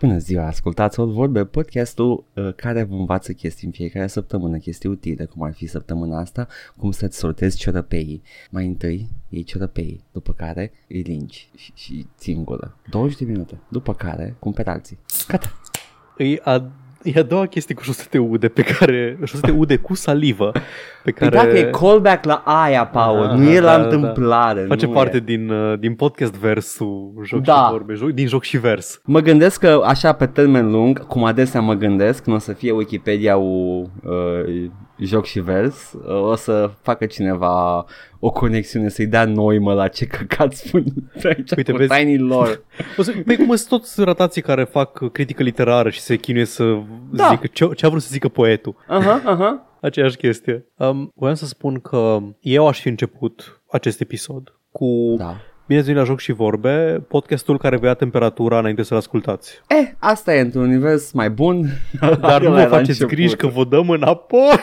Bună ziua, ascultați o vorbe, podcastul uh, care vă învață chestii în fiecare săptămână, chestii utile, cum ar fi săptămâna asta, cum să-ți sortezi ciorăpeii. Mai întâi iei ciorăpeii, după care îi lingi și, și ții în gură. 20 de minute, după care cumperi alții. Gata. E a, e a doua chestie cu jos să te ude pe care, jos să te ude cu salivă pe Păi care dacă e callback la aia, Paul, Ah, nu e la da, da, da. întâmplare. face nu parte E. din, uh, din podcast versul joc Da. și vorbe, joc, din joc și vers. Mă gândesc că așa pe termen lung, cum adesea mă gândesc, nu o să fie Wikipedia uh, joc și vers, uh, o să facă cineva o conexiune, să-i dea noimă la ce căcat spun aici Uite, cu vezi? Tiny Lore. O să, pe cum sunt toți ratații care fac critică literară și se chinuie să Da. zică ce, ce a vrut să zică poetul. Aha, aha. Aceeași chestie. Um, voiam să spun că eu aș fi început acest episod cu Da. Bine ați venit la Joc și Vorbe, podcastul care vă ia temperatura înainte să-l ascultați. Eh, asta e într-un univers mai bun. Dar nu Ăla vă e la faceți început. griji că vă dăm înapoi.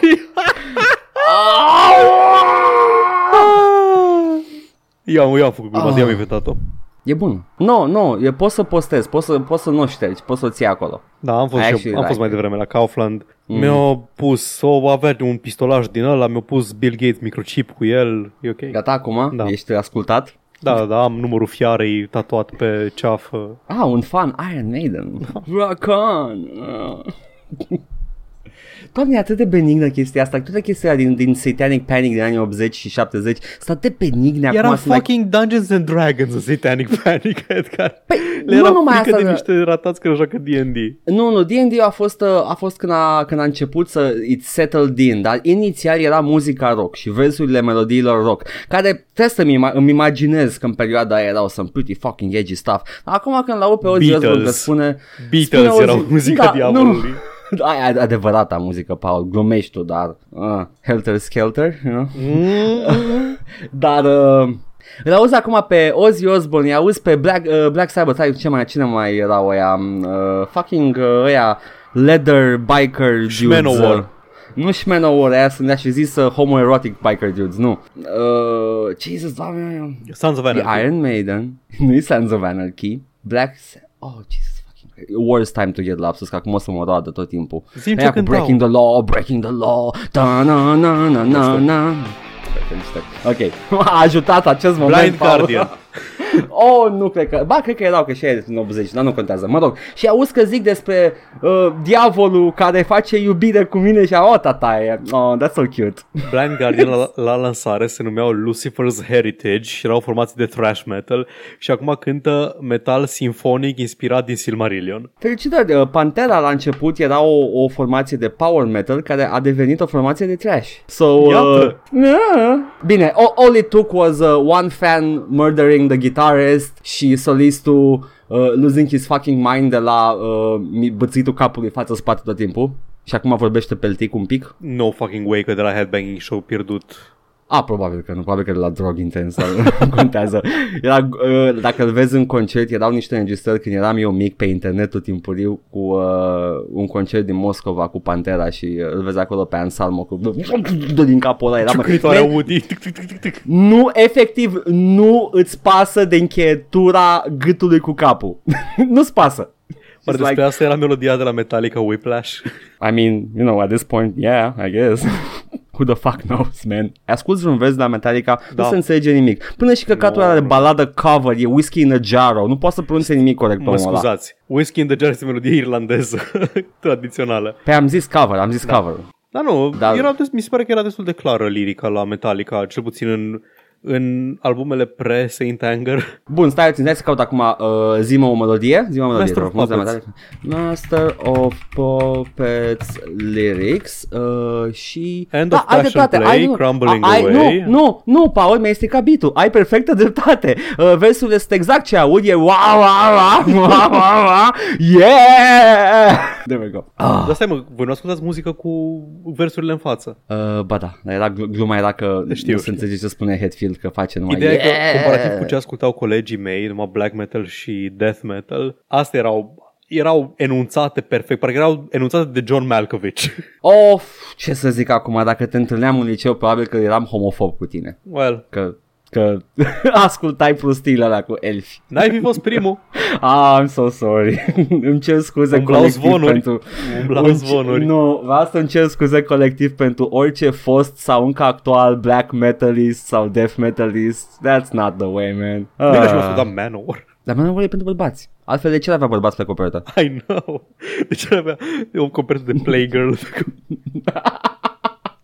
Eu, eu am făcut gluma, Ah. eu am inventat-o. E bun. Nu, no, nu, no, e, poți să postezi, poți să, poți să nu o ștergi, poți să o ții acolo. Da, am fost, I și actually eu, am fost like mai devreme la Kaufland. Mm. Mi-au pus, o avea un pistolaj din ăla, mi-au pus Bill Gates microchip cu el, e ok. Gata acum? Da. Ești ascultat? Da, da, am numărul fiarei tatuat pe ceafă. Ah, un fan Iron Maiden. Rock on! Ah. Doamne, e atât de benignă chestia asta, toate chestia din, din Satanic Panic din anii 80 și 70 sunt atât de benigne Era acum. sunt like- fucking Dungeons and Dragons în Satanic Panic, Edgar. Păi, Le nu era numai frică asta, de dar- niște ratați care joacă D&D. Nu, nu, D&D a fost, uh, a fost când, a, când a început să it's settled in, dar inițial era muzica rock și versurile melodiilor rock, care trebuie să-mi ima- îmi imaginez că în perioada aia erau some pretty fucking edgy stuff. Acum când l-au pe Ozzy Beatles. Osbourne că spune... Beatles spune erau Ozzy- muzica da, diavolului. Nu. Aia e adevărata muzică, Paul, glumești tu, dar uh, Helter Skelter, you know? Mm. Dar uh, îl auzi acum pe Ozzy Osbourne, îi auzi pe Black, uh, Black Sabbath, hai, ce mai, cine mai erau ăia, uh, fucking uh, ăia, leather biker dudes. Manowar. uh, Nu și Manowar, aia sunt și zis uh, homoerotic biker dudes, nu. Uh, Jesus, doamne, Sons of The Anarchy. Iron Maiden, nu-i Sons of Anarchy, Black, Sa- oh, Jesus fucking Christ. Worst time to get lapsus, că acum o să mă roadă tot timpul. Zi-mi ce Aia cu cântau. breaking the law, breaking the law, da na na na na na. Ok, a ajutat acest moment. Blind Paul. Guardian. Oh, nu cred că... Ba, cred că erau că și aia în 80, dar nu contează. Mă rog. Și auzi că zic despre uh, diavolul care face iubire cu mine și a, oh, tata e. Oh, that's so cute. Blind Guardian la, la lansare se numeau Lucifer's Heritage și erau formați de thrash metal și acum cântă metal sinfonic inspirat din Silmarillion. Felicitări, uh, Pantera la început era o, o formație de power metal care a devenit o formație de trash. So, uh, Iată. yeah. Bine, all, all it took was uh, one fan murdering the guitarist și solistul uh, losing his fucking mind de la uh, mi- bățitul capului față-spate tot timpul. Și acum vorbește peltic un pic. No fucking way că de la Headbanging Show pierdut. A, probabil că nu, probabil că de la drog intens sau nu contează. Era, uh, dacă îl vezi în concert, erau niște înregistrări când eram eu mic pe internetul timpuriu cu uh, un concert din Moscova cu Pantera și uh, îl vezi acolo pe Ansalmo cu din capul ăla. Era, Ciucănitoarea Man, Woody. Tic, tic, tic, tic, tic. nu, efectiv, nu îți pasă de încheietura gâtului cu capul. Nu-ți pasă. Oare It's despre asta era melodia de la Metallica Whiplash? I mean, you know, at this point, yeah, I guess. Who the fuck knows, man? Asculti un vers de la Metallica, Da. nu se înțelege nimic. Până și căcatul ăla de baladă cover e Whiskey in a Jar, nu poți să pronunțe nimic corect pe Mă omul ăla. scuzați. Whiskey in the Jar este melodie irlandeză tradițională. Pe am zis cover, am zis cover. Dar nu, Da. Era des, mi se pare că era destul de clară lirica la Metallica, cel puțin în, în albumele pre-Saint Anger. Bun, stai puțin, hai să caut acum uh, zi o melodie, zi o melodie. Master te of rog, frumos, de la Puppets. Metallica. Master of Puppets lyrics uh, și... End Da, of ai Passion dreptate, Play, ai- Crumbling ai, Away. Nu, nu, nu, Paul, mi-ai stricat beat Ai perfectă dreptate uh, Versurile sunt exact ce aud E wow, wow, wow, wow, wow, wow Yeah There we go ah. Dar stai mă, voi nu ascultați muzică cu versurile în față. uh, Ba da, dar era, gl- gluma era că Știu, Nu se știu. înțelege ce spune Headfield Că face numai Ideea yeah. e că, comparativ cu ce ascultau colegii mei, numai black metal și death metal, astea erau erau enunțate perfect, parcă erau enunțate de John Malkovich. Of, ce să zic acum, dacă te întâlneam în liceu, probabil că eram homofob cu tine. Well, Că, că ascultai prostiile alea cu elfi. n-ai fi fost primul. Ah, I'm so sorry. îmi cer scuze Umblau colectiv zvonuri. pentru... Umblau Îmi- zvonuri. Nu, vreau să îmi cer scuze colectiv pentru orice fost sau încă actual black metalist sau death metalist. That's not the way, man. Nu e așa Ah. da Manowar. Dar Manowar e pentru bărbați. Altfel de ce avea bărbați pe copertă? I know. De ce avea o copertă de Playgirl?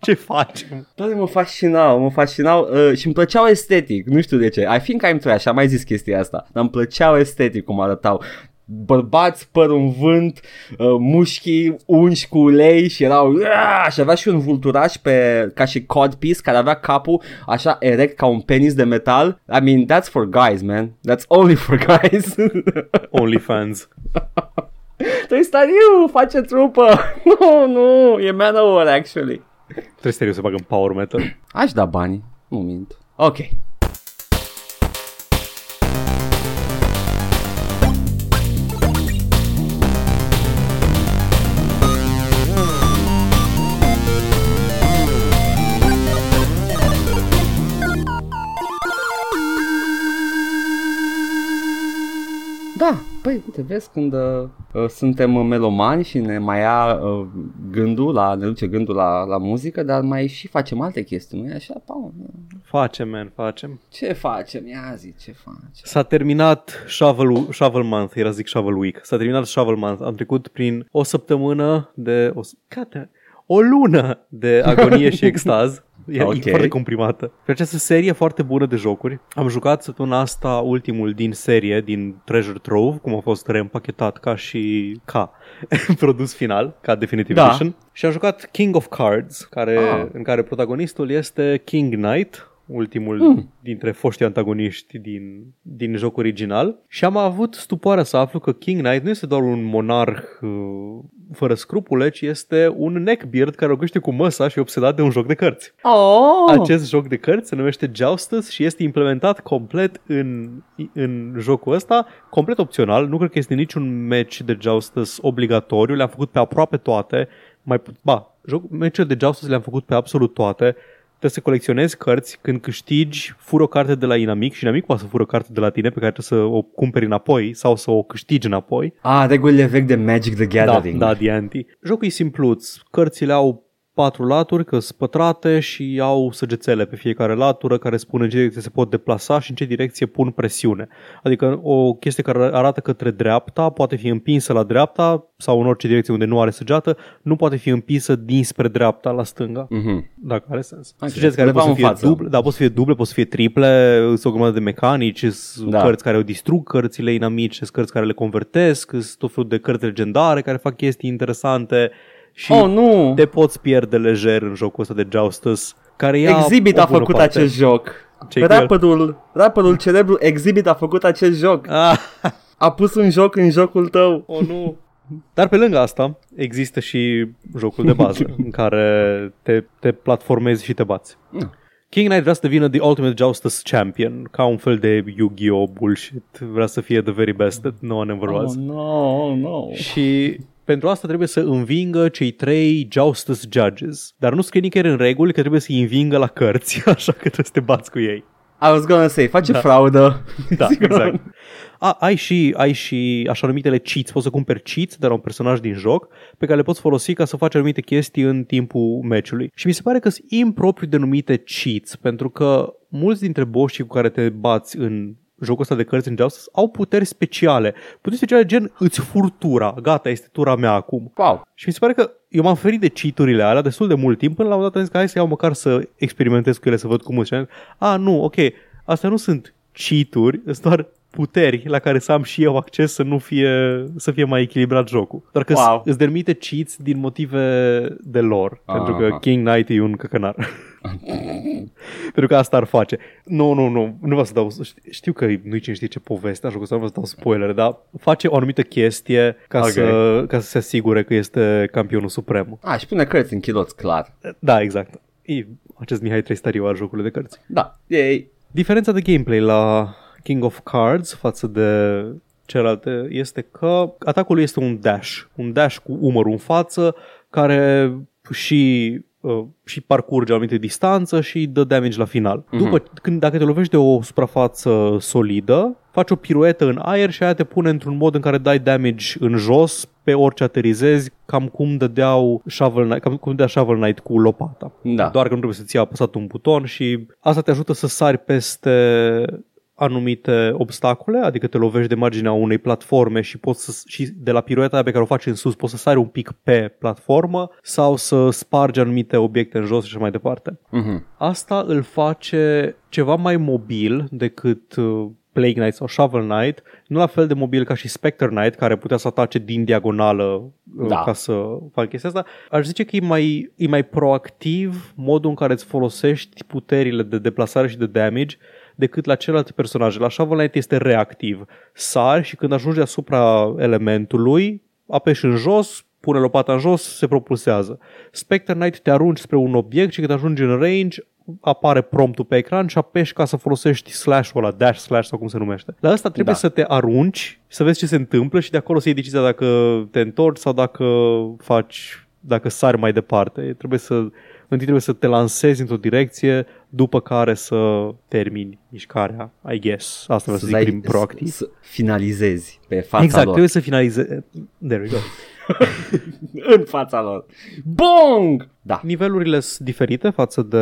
ce facem? Toate mă fascinau, mă fascinau uh, și îmi plăceau estetic, nu știu de ce. I think I'm trash, am mai zis chestia asta, dar îmi plăceau estetic cum arătau. Bărbați, păr în vânt, uh, mușchii unși cu ulei și erau "Aaah!" și avea și un vulturaș pe, ca și codpiece care avea capul așa erect ca un penis de metal. I mean, that's for guys, man. That's only for guys. OnlyFans. Toy Story face trupă. Nu, nu, e Manowar actually. Trebuie serios să bagă în power metal. Aș da bani, nu mint. Ok. Păi, uite, vezi când uh, uh, suntem uh, melomani și ne mai ia uh, gândul la, ne duce gândul la, la muzică, dar mai și facem alte chestii, nu e așa, Paul? Facem, man, facem. Ce facem? Ia zi, ce facem? S-a terminat Shovel, Shovel Month, era zic Shovel Week. S-a terminat Shovel Month. Am trecut prin o săptămână de... O, s- Gata, o lună de agonie și extaz. E, Ok. e foarte comprimată. Pe această serie foarte bună de jocuri. Am jucat săptămâna asta ultimul din serie, din Treasure Trove, cum a fost reîmpachetat ca și ca produs final, ca Definitive Da. Edition. Și am jucat King of Cards, care, Ah. în care protagonistul este King Knight, ultimul mm. dintre foștii antagoniști din, din joc original și am avut stupoarea să aflu că King Knight nu este doar un monarh uh, fără scrupule, ci este un neckbeard care locuiește cu măsa și e obsedat de un joc de cărți. Oh! Acest joc de cărți se numește Joustus și este implementat complet în, în jocul ăsta, complet opțional. Nu cred că este niciun match de Joustus obligatoriu, le-am făcut pe aproape toate. Mai, pu- ba, joc, meciurile de Joustus le-am făcut pe absolut toate. Trebuie să colecționezi cărți, când câștigi, fură o carte de la inamic și inamic poate să fură o carte de la tine pe care trebuie să o cumperi înapoi sau să o câștigi înapoi. Ah, regulile vechi de Magic the Da, Gathering. da, D&D. Jocul e simpluț. Cărțile au patru laturi, că sunt pătrate și au săgețele pe fiecare latură care spun în ce direcție se pot deplasa și în ce direcție pun presiune. Adică o chestie care arată către dreapta poate fi împinsă la dreapta sau în orice direcție unde nu are săgeată, nu poate fi împinsă dinspre dreapta la stânga. Mhm. Dacă are sens. Ok, Săgeți care le pot să am în fie față. duble, da, pot să fie duble, pot să fie triple, sunt o grămadă de mecanici, sunt Da. cărți care o distrug cărțile inamice, sunt cărți care le convertesc, sunt tot felul de cărți legendare care fac chestii interesante și Oh, nu! te poți pierde lejer în jocul ăsta de Joustus, care ia Exhibit o a bună făcut parte. acest joc. Ce-i cu el? Rapperul, rapperul celebru Exhibit a făcut acest joc. Ah, A pus un joc în jocul tău. oh nu. Dar pe lângă asta există și jocul de bază în care te, te platformezi și te bați. Mm. King Knight vrea să devină The Ultimate Justice Champion, ca un fel de Yu-Gi-Oh! bullshit. Vrea să fie the very best that no one ever was. Oh, no, oh, no. Și pentru asta trebuie să învingă cei trei Justice Judges. Dar nu scrie nicăieri în reguli că trebuie să-i învingă la cărți, așa că trebuie să te bați cu ei. I was gonna say, face da. fraudă. Da, exact. A, ai, și, ai și așa numitele cheats. Poți să cumperi cheats de la un personaj din joc pe care le poți folosi ca să faci anumite chestii în timpul meciului. Și mi se pare că sunt impropriu denumite cheats, pentru că mulți dintre boșii cu care te bați în jocul ăsta de cărți în Joustus au puteri speciale. Puteri speciale gen îți fur tura. Gata, este tura mea acum. Wow. Și mi se pare că eu m-am ferit de cheat-urile alea destul de mult timp până la un dat am zis că hai să iau măcar să experimentez cu ele, să văd cum sunt. Și am zis, A, nu, ok, astea nu sunt cheat-uri, sunt doar puteri la care să am și eu acces să nu fie, să fie mai echilibrat jocul. Doar că Wow. îți dermite cheats din motive de lor, Aha. pentru că King Knight e un căcănar. pentru că asta ar face. Nu, nu, nu, nu vreau să dau, știu că nu-i cine știe ce poveste, așa că să nu vă dau spoilere, dar face o anumită chestie ca, Ok. să, ca să se asigure că este campionul suprem. A, și pune cărți în chiloți, clar. Da, exact. E acest Mihai Tristariu al jocului de cărți. Da. Ei. Diferența de gameplay la King of Cards față de celelalte este că atacul lui este un dash, un dash cu umărul în față care și uh, și parcurge o anumită distanță și dă damage la final. Mhm. După, când, dacă te lovești de o suprafață solidă, faci o piruetă în aer și aia te pune într-un mod în care dai damage în jos pe orice aterizezi, cam cum dădeau Shovel Knight, cam cum dădea Shovel Knight cu lopata. Da. Doar că nu trebuie să ții apăsat un buton și asta te ajută să sari peste anumite obstacole, adică te lovești de marginea unei platforme și poți să, și de la pirueta aia pe care o faci în sus poți să sari un pic pe platformă sau să spargi anumite obiecte în jos și așa mai departe. Mhm. Asta îl face ceva mai mobil decât uh, Plague Knight sau Shovel Knight, nu la fel de mobil ca și Spectre Knight, care putea să atace din diagonală uh, Da. ca să facă chestia asta. Aș zice că e mai, e mai proactiv modul în care îți folosești puterile de deplasare și de damage decât la celelalte personaje. La Shovel Knight este reactiv. Sari și când ajungi asupra elementului, apeși în jos, pune lopata în jos, se propulsează. Spectre Knight te arunci spre un obiect și când ajungi în range, apare promptul pe ecran și apeși ca să folosești slash-ul ăla, dash slash sau cum se numește. La asta trebuie Da. să te arunci, să vezi ce se întâmplă și de acolo să iei decizia dacă te întorci sau dacă faci, dacă sari mai departe. Trebuie să, întâi trebuie să te lansezi într-o direcție, după care să termini mișcarea, I guess. Asta vreau să zic dai- prin proactiv. Să finalizezi pe fața Exact, lor. trebuie să finalizezi. There we go. În fața lor. Bong! Da. Nivelurile sunt diferite față de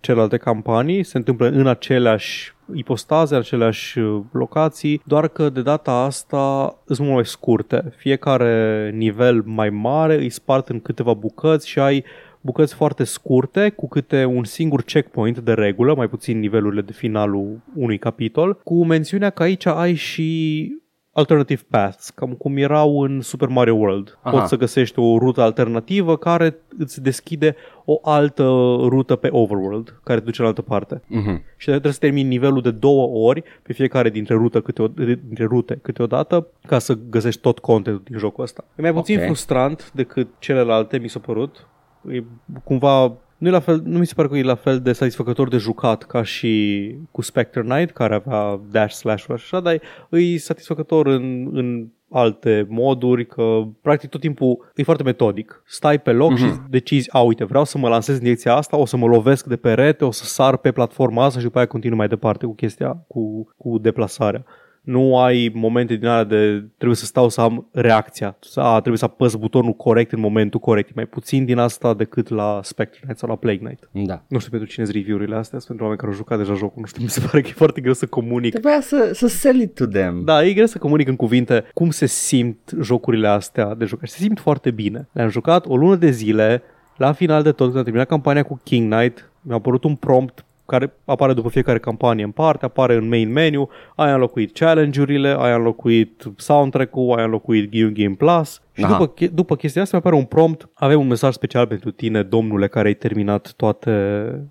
celelalte campanii, se întâmplă în aceleași ipostaze, aceleași uh, locații, doar că de data asta sunt mult mai scurte. Fiecare nivel mai mare îi spart în câteva bucăți și ai bucăți foarte scurte, cu câte un singur checkpoint de regulă, mai puțin nivelurile de finalul unui capitol, cu mențiunea că aici ai și alternative paths, cam cum erau în Super Mario World. Aha. Poți să găsești o rută alternativă care îți deschide o altă rută pe Overworld, care te duce în altă parte. Mhm. Și trebuie să termini nivelul de două ori pe fiecare dintre, rută câte o, dintre rute câteodată ca să găsești tot contentul din jocul ăsta. E mai puțin Ok. frustrant decât celelalte, mi s-a părut. E cumva nu, e la fel, nu mi se pare că e la fel de satisfăcător de jucat ca și cu Spectre Knight, care avea dash slash și așa, dar e satisfăcător în, în alte moduri, că practic tot timpul e foarte metodic. Stai pe loc și decizi, a, uite, vreau să mă lansez în direcția asta, o să mă lovesc de perete, o să sar pe platforma asta și după aia continui mai departe cu chestia, cu, cu deplasarea. Nu ai momente din alea de trebuie să stau să am reacția. A, trebuie să apăs butonul corect în momentul corect. E mai puțin din asta decât la Spectre Knight sau la Plague Knight. Da. Nu știu pentru cine sunt review-urile astea, sunt pentru oameni care au jucat deja jocul. Nu știu, mi se pare că e foarte greu să comunic. Trebuia să, să sell it to them. Da, e greu să comunic în cuvinte cum se simt jocurile astea de jucat. Se simt foarte bine. Le-am jucat o lună de zile, la final de tot, când am terminat campania cu King Knight, mi-a apărut un prompt care apare după fiecare campanie în parte, apare în main menu, ai înlocuit challenge-urile, ai înlocuit soundtrack-ul, ai înlocuit Game Game Plus și Aha. după, che- după chestia asta mi apare un prompt, avem un mesaj special pentru tine, domnule, care ai terminat toate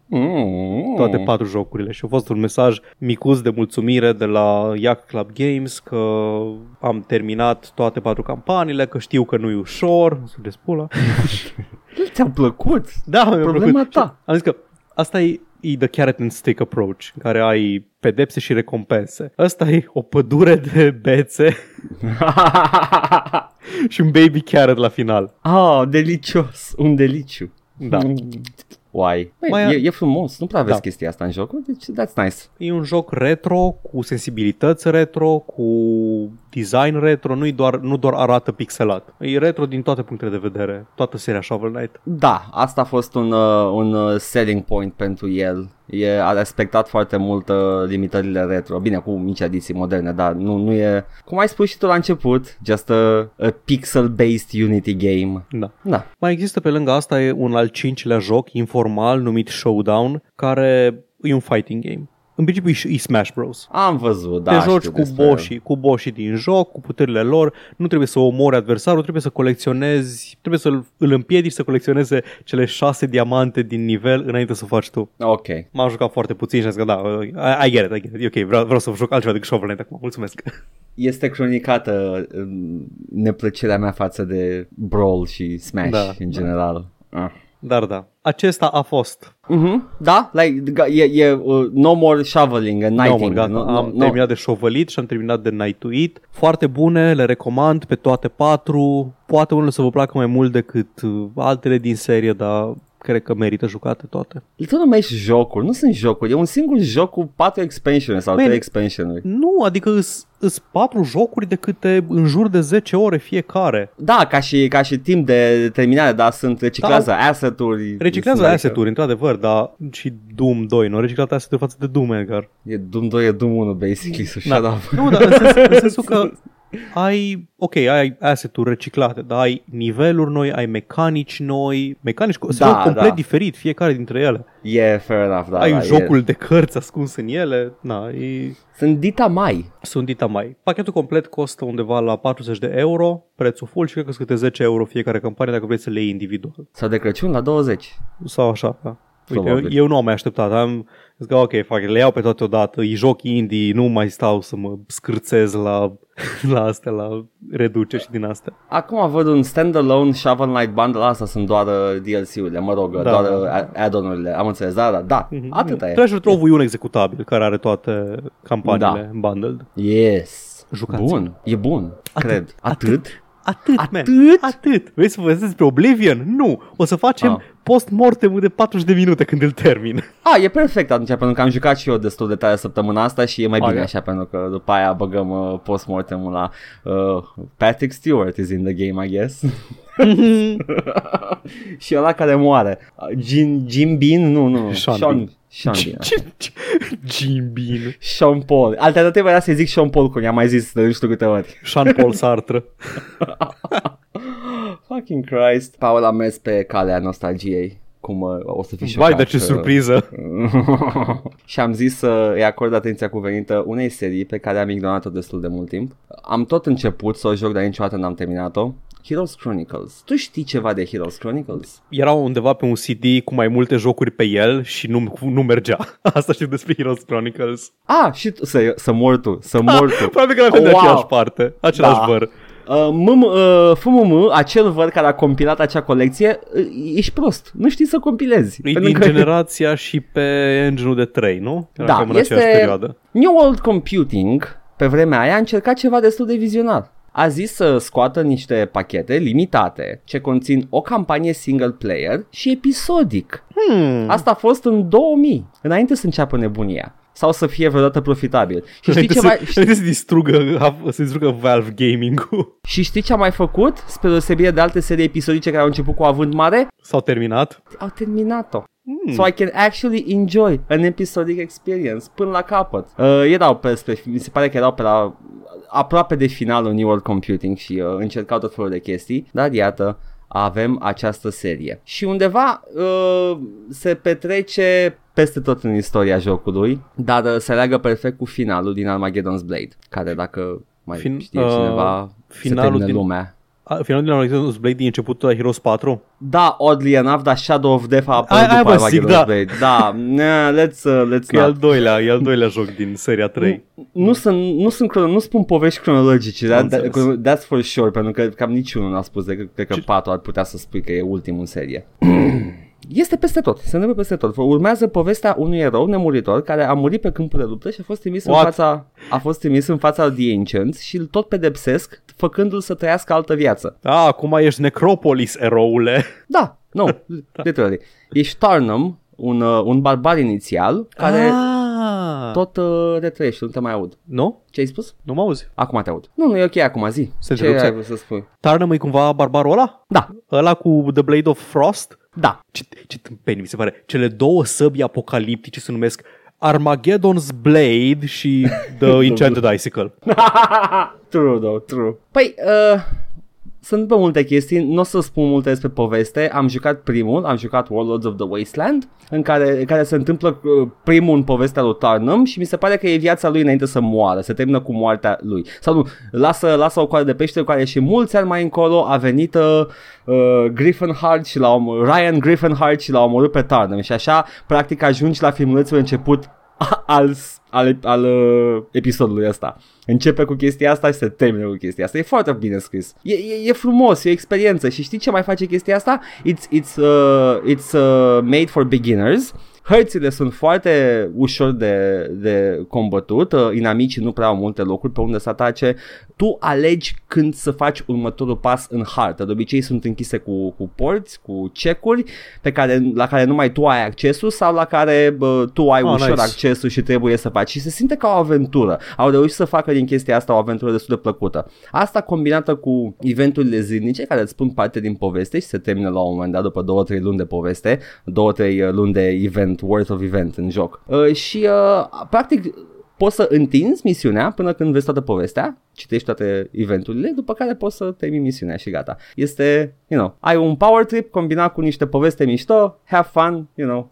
Mm. toate patru jocurile și a fost un mesaj micuț de mulțumire de la Yak Club Games că am terminat toate patru campaniile, că știu că nu e ușor, sugeți pula. Ți-a plăcut? Da, mi-a Problema plăcut. ta. Am zis că asta e, e the carrot and stick approach, în care ai pedepse și recompense. Asta e o pădure de bețe și un baby carrot la final. ah, delicios. Un deliciu. Da. Uai. Băi, Mai- e, e frumos. Nu prea vezi Da. chestia asta în jocuri, deci that's nice. E un joc retro, cu sensibilități retro, cu design retro, nu doar, nu doar arată pixelat. E retro din toate punctele de vedere, toată seria Shovel Knight. Da, asta a fost un, uh, un uh, selling point pentru el. E, a respectat foarte mult uh, limitările retro. Bine, cu mici adiții moderne, dar nu, nu e, cum ai spus și tu la început, just a, a pixel-based Unity game. Da. Da. Mai există pe lângă asta e un al cincilea joc informal numit Showdown, care e un fighting game. În principiu e e Smash Bros. Am văzut, da. Te joci știu cu despre el. boșii, cu boșii din joc, cu puterile lor, nu trebuie să omori adversarul, trebuie să colecționezi, trebuie să îl împiedici să colecționeze cele șase diamante din nivel înainte să o faci tu. Ok. M-am jucat foarte puțin și am zis că da, I, I get it, I get it. E ok, vreau, vreau să joc altceva decât Shovel Knight acum. Mulțumesc. Este cronicată um, neplăcerea mea față de Brawl și Smash Da, în da. general. Ah. Dar da, acesta a fost Mhm, da, like, ga- e, e uh, no more shoveling and No, nighting. mă, gata, no, no, am no. terminat de șovălit și am terminat de nightuit. Foarte bune, le recomand pe toate patru. Poate unul să vă placă mai mult decât uh, altele din serie, dar cred că merită jucate toate. Tu numești jocuri, nu sunt jocuri, e un singur joc cu patru expansionuri sau Bine. trei expansionuri. Nu, adică îs, îs patru jocuri de câte în jur de 10 ore fiecare. Da, ca și, ca și timp de terminare, dar sunt reciclează da. asset-uri. Reciclează sunt asset-uri, într-adevăr, dar și Doom 2, nu? Reciclat asset-uri față de Doom, Edgar. E Doom 2, e Doom 1, basically, so shut Da. up. Nu, dar în, sens, în sensul că ai, ok, ai asset-uri reciclate, dar ai niveluri noi, ai mecanici noi, mecanici cu- se Da, joc complet da. diferit fiecare dintre ele. E fair enough, da. ai da, jocul E. de cărți ascuns în ele, na, e... Sunt dita mai. Sunt dita mai. Pachetul complet costă undeva la 40 de euro, prețul full și cred că sunt câte 10 euro fiecare campanie dacă vrei să le iei individual. Sau de Crăciun la 20. Sau așa, da. Uite, eu, Probabil. eu nu am mai așteptat, am zis că ok, fac, le iau pe toate odată, îi joc indie, nu mai stau să mă scârțez la, la astea, la reduce și din astea. Acum văd un standalone Shovel Knight bundle, asta sunt doar uh, DLC-urile, mă rog, Da, da, doar da. uh, add-on-urile, am înțeles, da, da, da, atâta e. Treasure Trove e un executabil care are toate campaniile da. bundled. Yes. Jucați. Bun, e bun, cred. Atât? Atât, Atât? man. Atât. Vrei să vă despre Oblivion? Nu. O să facem Ah. post-mortem de 40 de minute când îl termin. A, e perfect atunci, pentru că am jucat și eu destul de tare săptămâna asta și e mai bine Ok. așa, pentru că după aia băgăm uh, post-mortem la uh, Patrick Stewart is in the game, I guess. și ăla care moare. Uh, Jim, Jim Bean? Nu, nu. Sean Sean, Bean. Sean Bean. Jim Bean. Sean Paul. Alternativa era să zic Sean Paul, cum i-am mai zis de nu știu câte ori. Sean Paul Sartre. Fucking Christ. Paul a mers pe calea nostalgiei. Cum uh, o să fii Vai, șocat. de ce că- surpriză. și am zis să îi acord atenția cuvenită unei serii pe care am ignorat-o destul de mult timp. Am tot început să o joc, dar niciodată n-am terminat-o. Heroes Chronicles. Tu știi ceva de Heroes Chronicles? Era undeva pe un CD cu mai multe jocuri pe el și nu, nu mergea. Asta știu despre Heroes Chronicles. Ah, și tu, să, să mor tu, să mor tu. Probabil că avem de Wow. aceeași parte. Același Da. văr. Uh, MM, uh, FMM, acel văr care a compilat acea colecție, uh, ești prost. Nu știi să compilezi. E Pentru din că- generația și pe engine de 3, nu? Era Da, cam în este- aceeași perioadă. New World Computing, pe vremea aia, a încercat ceva destul de vizionar. A zis să scoată niște pachete limitate ce conțin o campanie single player și episodic. Hmm. Asta a fost în 2000, înainte să înceapă nebunia. Sau să fie vreodată profitabil. Și știi, Înainte ceva, să, înainte să distrugă, să distrugă Valve Gaming-ul. și știi ce a mai făcut? Spre deosebire de alte serii episodice care au început cu avânt mare, S-au terminat. au terminat-o. Hmm. So I can actually enjoy an episodic experience până la capăt. Uh, erau pe, spre, mi se pare că erau pe la aproape de finalul New World Computing și uh, încercau tot felul de chestii, dar iată, avem această serie. Și undeva uh, se petrece peste tot în istoria jocului, dar uh, se leagă perfect cu finalul din Armageddon's Blade, care dacă mai Fin- Fin, știe uh, cineva, se finalul termină din- lumea. A, finalul din Armageddon's Blade din începutul la Heroes 4? Da, oddly enough, dar Shadow of Death a apărut Aia- aia după vă zic, Armageddon's da. Blade. Da, nah, let's, uh, let's Că e al not. doilea, e al doilea joc din seria 3. Nu sunt, nu sunt crono, nu spun povești cronologice, Am that, that, înțeles. that's for sure, pentru că cam niciunul n-a spus decât cred că Ce- patru ar putea să spui că e ultimul în serie. Este peste tot, se întâmplă peste tot. Urmează povestea unui erou nemuritor care a murit pe câmpul de luptă și a fost trimis în What? fața a fost trimis în fața The Ancients și îl tot pedepsesc făcându-l să trăiască altă viață. A, acum ești Necropolis, eroule. Da, nu, Da. literally. Ești Tarnum, un, uh, un barbar inițial care Ah. Tot uh, retrăiește, nu te mai aud. Nu? Ce ai spus? Nu mă auzi. Acum te aud. Nu, nu e ok acum, zi. Se Ce întrerupe. ai vrut să spui? Tarnum e cumva barbarul ăla? Da, Ăla cu The Blade of Frost? da. Ce, ce tâmpeni mi se pare. Cele două săbi apocaliptice se numesc Armageddon's Blade și The Enchanted Icicle. true, though, true. Păi, uh, sunt pe multe chestii, nu o să spun multe despre poveste. Am jucat primul, am jucat Warlords of the Wasteland, în care, în care se întâmplă uh, primul în povestea lui Tarnum și mi se pare că e viața lui înainte să moară, se termină cu moartea lui. Sau nu, lasă, lasă o coadă de pește care și mulți ani mai încolo a venit uh, uh, Griffenhard și l-a omor- Ryan Griffenhard și l-a omorât pe Tarnum și așa practic ajungi la filmulețul început al, al, al uh, episodului ăsta. Începe cu chestia asta și se termină cu chestia asta. E foarte bine scris. E, e, e frumos, e o experiență și știi ce mai face chestia asta? It's, it's, uh, it's uh, made for beginners. Hărțile sunt foarte ușor de, de combătut, uh, inamicii nu prea au multe locuri pe unde să atace. Tu alegi când să faci următorul pas în hartă. De obicei sunt închise cu, cu porți, cu cecuri pe care, la care numai tu ai accesul sau la care bă, tu ai Ah, ușor nice. accesul și trebuie să faci. Și se simte ca o aventură. Au reușit să facă din chestia asta o aventură destul de plăcută. Asta combinată cu eventurile zilnice care îți spun parte din poveste și se termină la un moment dat după 2-3 luni de poveste, 2-3 luni de event, worth of event în joc. Uh, și uh, practic poți să întinzi misiunea până când vezi toată povestea, citești toate eventurile, după care poți să termini misiunea și gata. Este, you know, ai un power trip combinat cu niște poveste mișto, have fun, you know.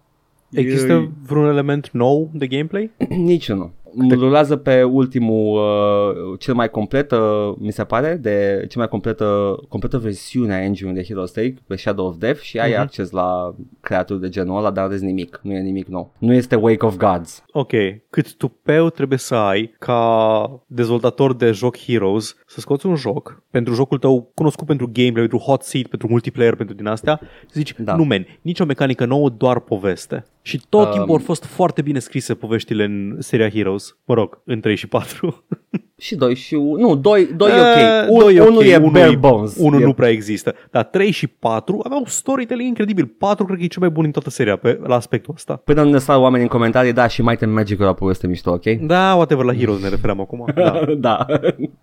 Există vreun element nou de gameplay? Niciunul. Rulează pe ultimul, uh, cel mai complet, uh, mi se pare, de cea mai completă, completă versiune a engine-ului de Heroes 3, pe Shadow of Death și ai Mhm. acces la creaturi de genul ăla, dar nu vezi nimic, nu e nimic nou. Nu este Wake of Gods. Ok, cât tupeu trebuie să ai ca dezvoltator de joc Heroes să scoți un joc pentru jocul tău cunoscut pentru gameplay, pentru hot seat, pentru multiplayer, pentru din astea și zici, Da. da. nu men, nicio mecanică nouă, doar poveste. Și tot Um, timpul au fost foarte bine scrise poveștile în seria Heroes. Mă rog, în 3 și 4. Și 2 și... Nu, 2, 2 e Eh, ok. Un, doi e ok, unul e unul bare e- bones. Unul e, nu prea există. Dar 3 și 4 aveau storytelling incredibil. 4 cred că e cel mai bun din toată seria pe, la aspectul ăsta. Până nu ne sar oameni în comentarii, da, și Might and Magic la poveste mișto, ok? Da, whatever, la Heroes ne referăm acum. Da. da.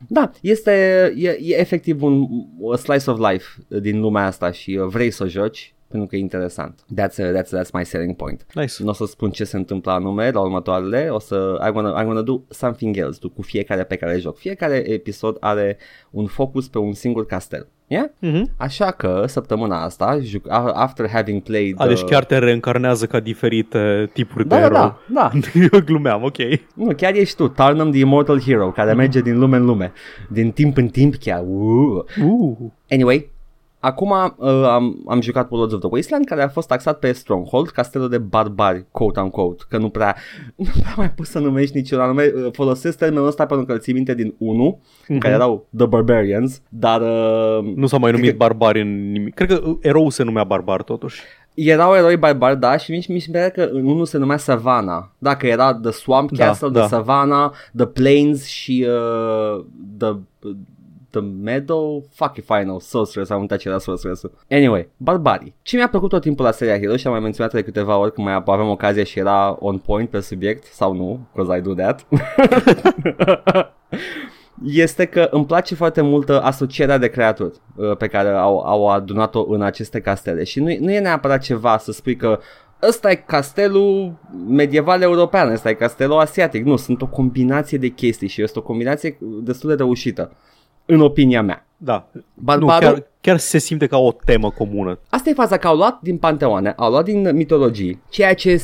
da, este e, e efectiv un a slice of life din lumea asta și uh, vrei să o joci pentru că e interesant. That's, uh, that's, that's my selling point. Nice. Nu o să spun ce se întâmplă anume la următoarele, o să I'm gonna, I'm gonna do something else tu, cu fiecare pe care joc. Fiecare episod are un focus pe un singur castel. Yeah? Mhm. Așa că săptămâna asta, juc, a- after having played... A, deci uh, chiar te reîncarnează ca diferite tipuri Da, de da, erou. da, da. Eu glumeam, ok. Nu, chiar ești tu, Tarnum the Immortal Hero, care merge din lume în lume, din timp în timp chiar. Uh. Uh. Anyway, acum uh, am, am jucat Worlds of the Wasteland, care a fost taxat pe Stronghold, castelul de barbari, quote-unquote, că nu prea, nu prea mai poți să numești niciun anume. Uh, Folosesc termenul ăsta pentru că îl ții minte din 1, Mhm. care erau The Barbarians, dar uh, Nu s-a mai Cred numit că- barbari în nimic. Cred că erou se numea barbar totuși. erau eroi barbari, da, și mi mi se pare că în unul se numea Savannah. Dacă era The Swamp Da, Castle, da. The Savannah, The Plains și uh, The... The Meadow, fuck if I know, Sorceress, am uitat ce era Sorceress. Anyway, barbarii. Ce mi-a plăcut tot timpul la seria Hero și am mai menționat de câteva ori când mai aveam ocazia și era on point pe subiect, sau nu, because I do that. este că îmi place foarte mult uh, asocierea de creaturi uh, pe care au, au adunat-o în aceste castele și nu, nu e neapărat ceva să spui că ăsta e castelul medieval european, ăsta e castelul asiatic. Nu, sunt o combinație de chestii și este o combinație destul de reușită, în opinia mea. Da. Barbarul, Nu, chiar, chiar se simte ca o temă comună. Asta e faza că au luat din panteoane, au luat din mitologii, ceea ce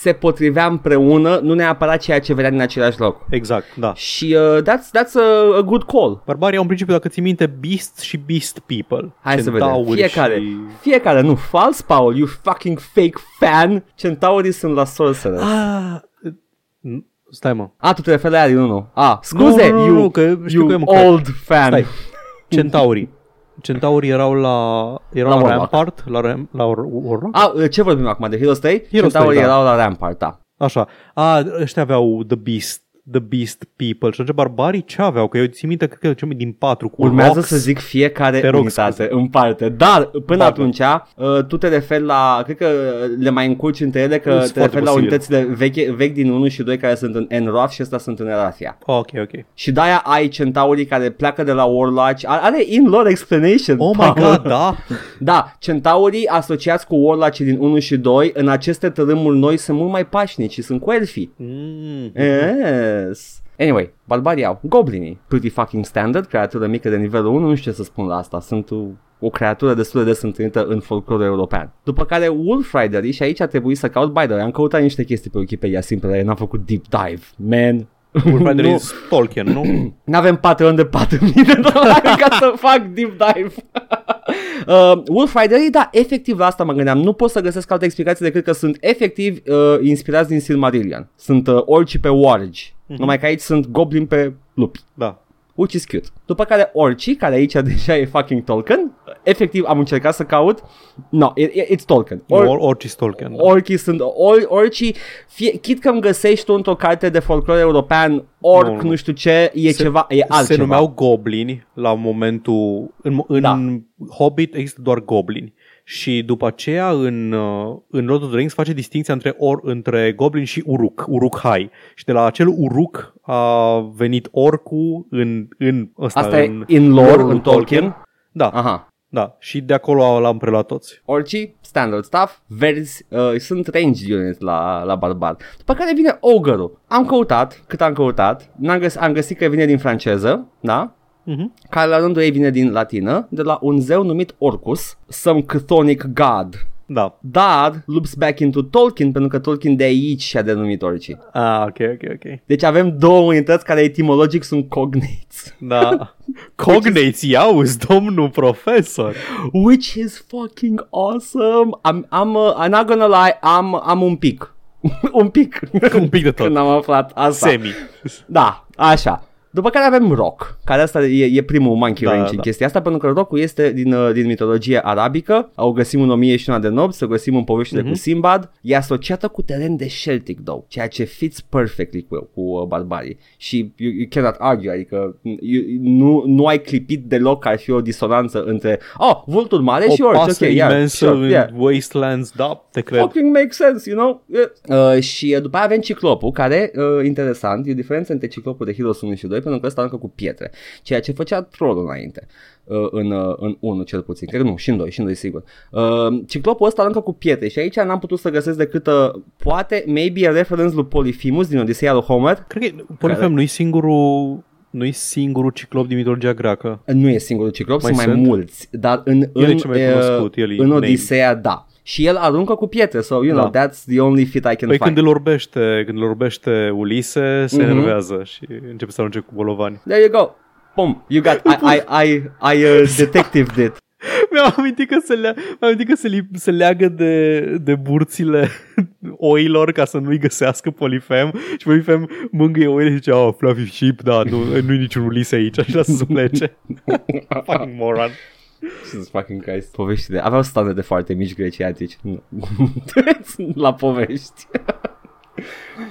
se potrivea împreună, nu neapărat ceea ce vedea din același loc. Exact, da. Și uh, that's, that's a, a good call. Barbarii au în principiu, dacă ții minte, Beast și Beast People. Hai să vedem. Centauri Fiecare. Și... Fiecare, nu, fals, Paul, you fucking fake fan. Centaurii sunt la Sorceress. Ah, n- stai mă. A, tu te referi la ea din unul. A, scuze, Nu, nu, nu, you, nu, că știu you că e mâncat. old fan. Stai. Centaurii. Centaurii erau la, erau La la, Warlock. Rampart, la, Ram, la War- Warlock? A, ce vorbim acum, de Heroes 3? Heroes Centaurii 3, da. erau la Rampart, da. Așa. A, ăștia aveau The Beast, The Beast People. Și atunci barbarii ce aveau? Că eu țin minte, cred că cel mai din patru cu Urmează rocks. să zic fiecare Te rog, unitate scuze. în parte. Dar până Da, atunci, uh, tu te referi la, cred că le mai încurci între ele, că Sunt te foarte referi la posibil. unitățile vechi, vechi din 1 și 2 care sunt în Enroth și ăsta sunt în Erathia. Ok, ok. Și de-aia ai centaurii care pleacă de la Warlock. Are in-lore explanation. Oh my Paul. god, da? Da, centaurii asociați cu Warlock din 1 și 2 în aceste tărâmuri noi sunt mult mai pașnici și sunt cu elfii. Mm. Yes. Anyway, barbarii au goblinii. Pretty fucking standard, creatură mică de nivelul 1, nu știu ce să spun la asta. Sunt o, o creatură destul de des întâlnită în folclorul european. După care Wolf Riderii și aici a trebuit să caut, by the way, am căutat niște chestii pe Wikipedia simple, dar n-am făcut deep dive. Man, Wolfrider Nu. is Tolkien, nu? N-avem Patreon de 4.000 de dolari ca să fac deep dive. Uh, Wolf Riderii, da, efectiv la asta mă gândeam. Nu pot să găsesc altă explicație decât că sunt efectiv uh, inspirați din Silmarillion. Sunt uh, orci pe wargi. Mm-hmm. Numai că aici sunt goblin pe lupi. Da. Which is cute. După care orcii, care aici deja e fucking Tolkien, efectiv am încercat să caut. No, it, it, it's Tolkien. Or, or, orice Tolkien. Da. Orcii sunt or, orcii, fie, chit că îmi găsești tu într-o carte de folclore european, orc, Nu, nu, nu. nu știu ce, e Se- ceva, e altceva. Se numeau goblini la momentul... În, în Da. Hobbit există doar goblini. Și după aceea în, uh, în Lord of the Rings face distinția între, or, între goblin și uruk, uruk-hai. Și de la acel uruk a venit orcu în, în ăsta, Asta e în, in lore, lore-ul în Tolkien. Da, Aha. Da. Și de acolo l-am preluat toți. Orcii, standard stuff, verzi, uh, sunt range unit la, la barbar. După care vine ogărul. Am căutat, cât am căutat, n-am găs- am găsit că vine din franceză, da? Uh-huh. Care la rândul ei vine din latină, de la un zeu numit Orcus, some chthonic god. Da. Dar loops back into Tolkien pentru că Tolkien de aici și-a denumit orcii. Ah, ok, ok, ok. Deci avem două unități care etimologic sunt cognates. Da. Cognates, iauzi, domnul profesor. Which is fucking awesome. Am, am, uh, I'm not gonna lie, am, am un pic. un pic. Un pic de tot. Când am aflat asta. Semi. Da, așa. După care avem rock, care asta e, e primul monkey Da, range da, în da. chestia asta, pentru că rockul este din, uh, din mitologie arabică, o găsim în 1001 de nopți, o găsim în poveștile Mhm. cu Simbad, e asociată cu teren de Celtic, though, ceea ce fits perfectly cu, cu uh, barbarii. Și you, you cannot argue, adică you, nu, nu ai clipit deloc că ar fi o disonanță între, oh, vultul mare și O orci, pasă ok, yeah, imensă sure, în yeah Wastelands, da, te cred. fucking make sense, you know? Yeah. Uh, și uh, după aia avem ciclopul, care, uh, interesant, e o diferență între ciclopul de Heroes 1 și 2, pentru că ăsta aruncă cu pietre, ceea ce făcea trollul înainte. Uh, în, uh, în 1 cel puțin, cred că nu, și în 2, și în 2 sigur. Uh, ciclopul ăsta aruncă cu pietre și aici n-am putut să găsesc decât, uh, poate, maybe a reference lui Polyphemus din Odiseea lui Homer. Cred că Polifem nu-i singurul nu-i singurul ciclop din mitologia greacă. Nu e singurul ciclop, Mai sunt mai sunt? mulți, dar în, El e în, cel mai uh, cunoscut, el e în name. Odiseea, da. Și el aruncă cu pietre, so, you know, Da. that's the only fit I can Păi find. când îl orbește, când îl orbește Ulise, se Mhm. enervează și începe să arunce cu bolovani. There you go. Boom, you got, I, I, I, I uh, detectived it. Mi-am amintit că se, lea, mi-am amintit că se, li, se leagă de, de burțile oilor ca să nu-i găsească Polifem și Polifem mângâie oile și zice, oh, fluffy sheep, da, nu, nu-i niciun ulise aici și lasă să plece. Fucking moron. Jesus fucking Christ. Poveștile. Aveau standarde foarte mici greciatici. La povești.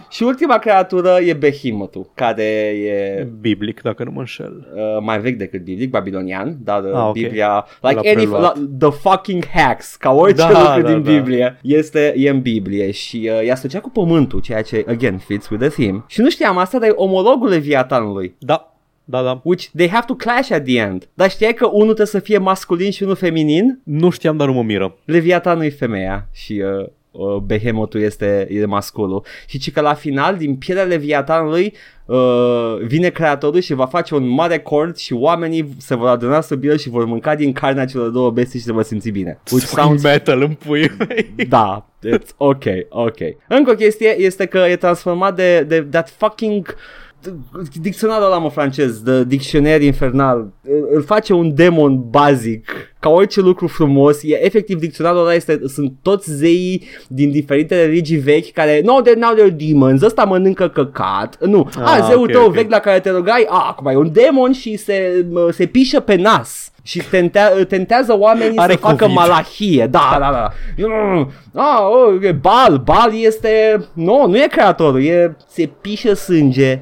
Și ultima creatură e Behemoth-ul, care e Biblic, dacă nu mă înșel. uh, mai vechi decât biblic, babilonian, dar uh, Ah, ok. Biblia, like L-a any, preluat. la, the fucking hacks, ca orice Da, lucru da, din da. Biblie, este, e în Biblie și uh, e asociat cu pământul, ceea ce, again, fits with the theme. Și nu știam asta, dar e omologul Leviatanului. Da, da, da. Which they have to clash at the end. Dar știai că unul trebuie să fie masculin și unul feminin? Nu știam, dar nu mă miră. Leviatanul e femeia și uh, uh, Behemothul este e masculul. Și ci că la final, din pielea Leviatanului, uh, vine creatorul și va face un mare cord și oamenii se vor aduna sub el și vor mânca din carnea celor două bestii și se vor simți bine. Which Fucking sounds metal în puii mei. da, it's ok, ok. Încă o chestie este că e transformat de, de that fucking dicționarul ăla mă francez, de dicționar infernal, îl- îl face un demon basic, ca orice lucru frumos, e efectiv dicționarul ăla este, sunt toți zeii din diferite religii vechi care, no, they're now they're demons, ăsta mănâncă căcat, nu, ah, Ah, a, zeul ok, tău ok. vechi la care te rugai, a, acum e un demon și se, mă, se pișă pe nas. Și tentea, tentează oamenii Are să facă COVID. malahie. Da, da, da. Mm. Ah, oh, e Bal. Bal este... Nu, nu e creatorul. E... Se pișă sânge.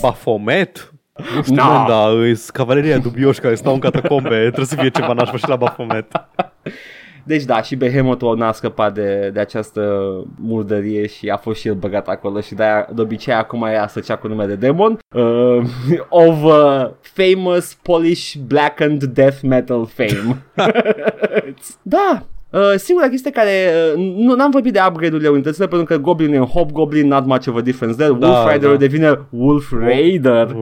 Bafomet? Nu știu, No. no. da, îs cavaleria dubioși care stau în catacombe. Trebuie să fie ceva nașpa și la Bafomet. Deci da, și Behemothul n-a scăpat de, de această murdărie și a fost și el băgat acolo și de-aia, de obicei acum e asociat cu nume de demon uh, of uh, famous Polish blackened death metal fame. da, Uh, singura chestie care uh, nu n-am vorbit de upgrade-urile unităților pentru că Goblin e un Hobgoblin, not much of a difference there. Da, Wolf Rider da. devine Wolf Raider.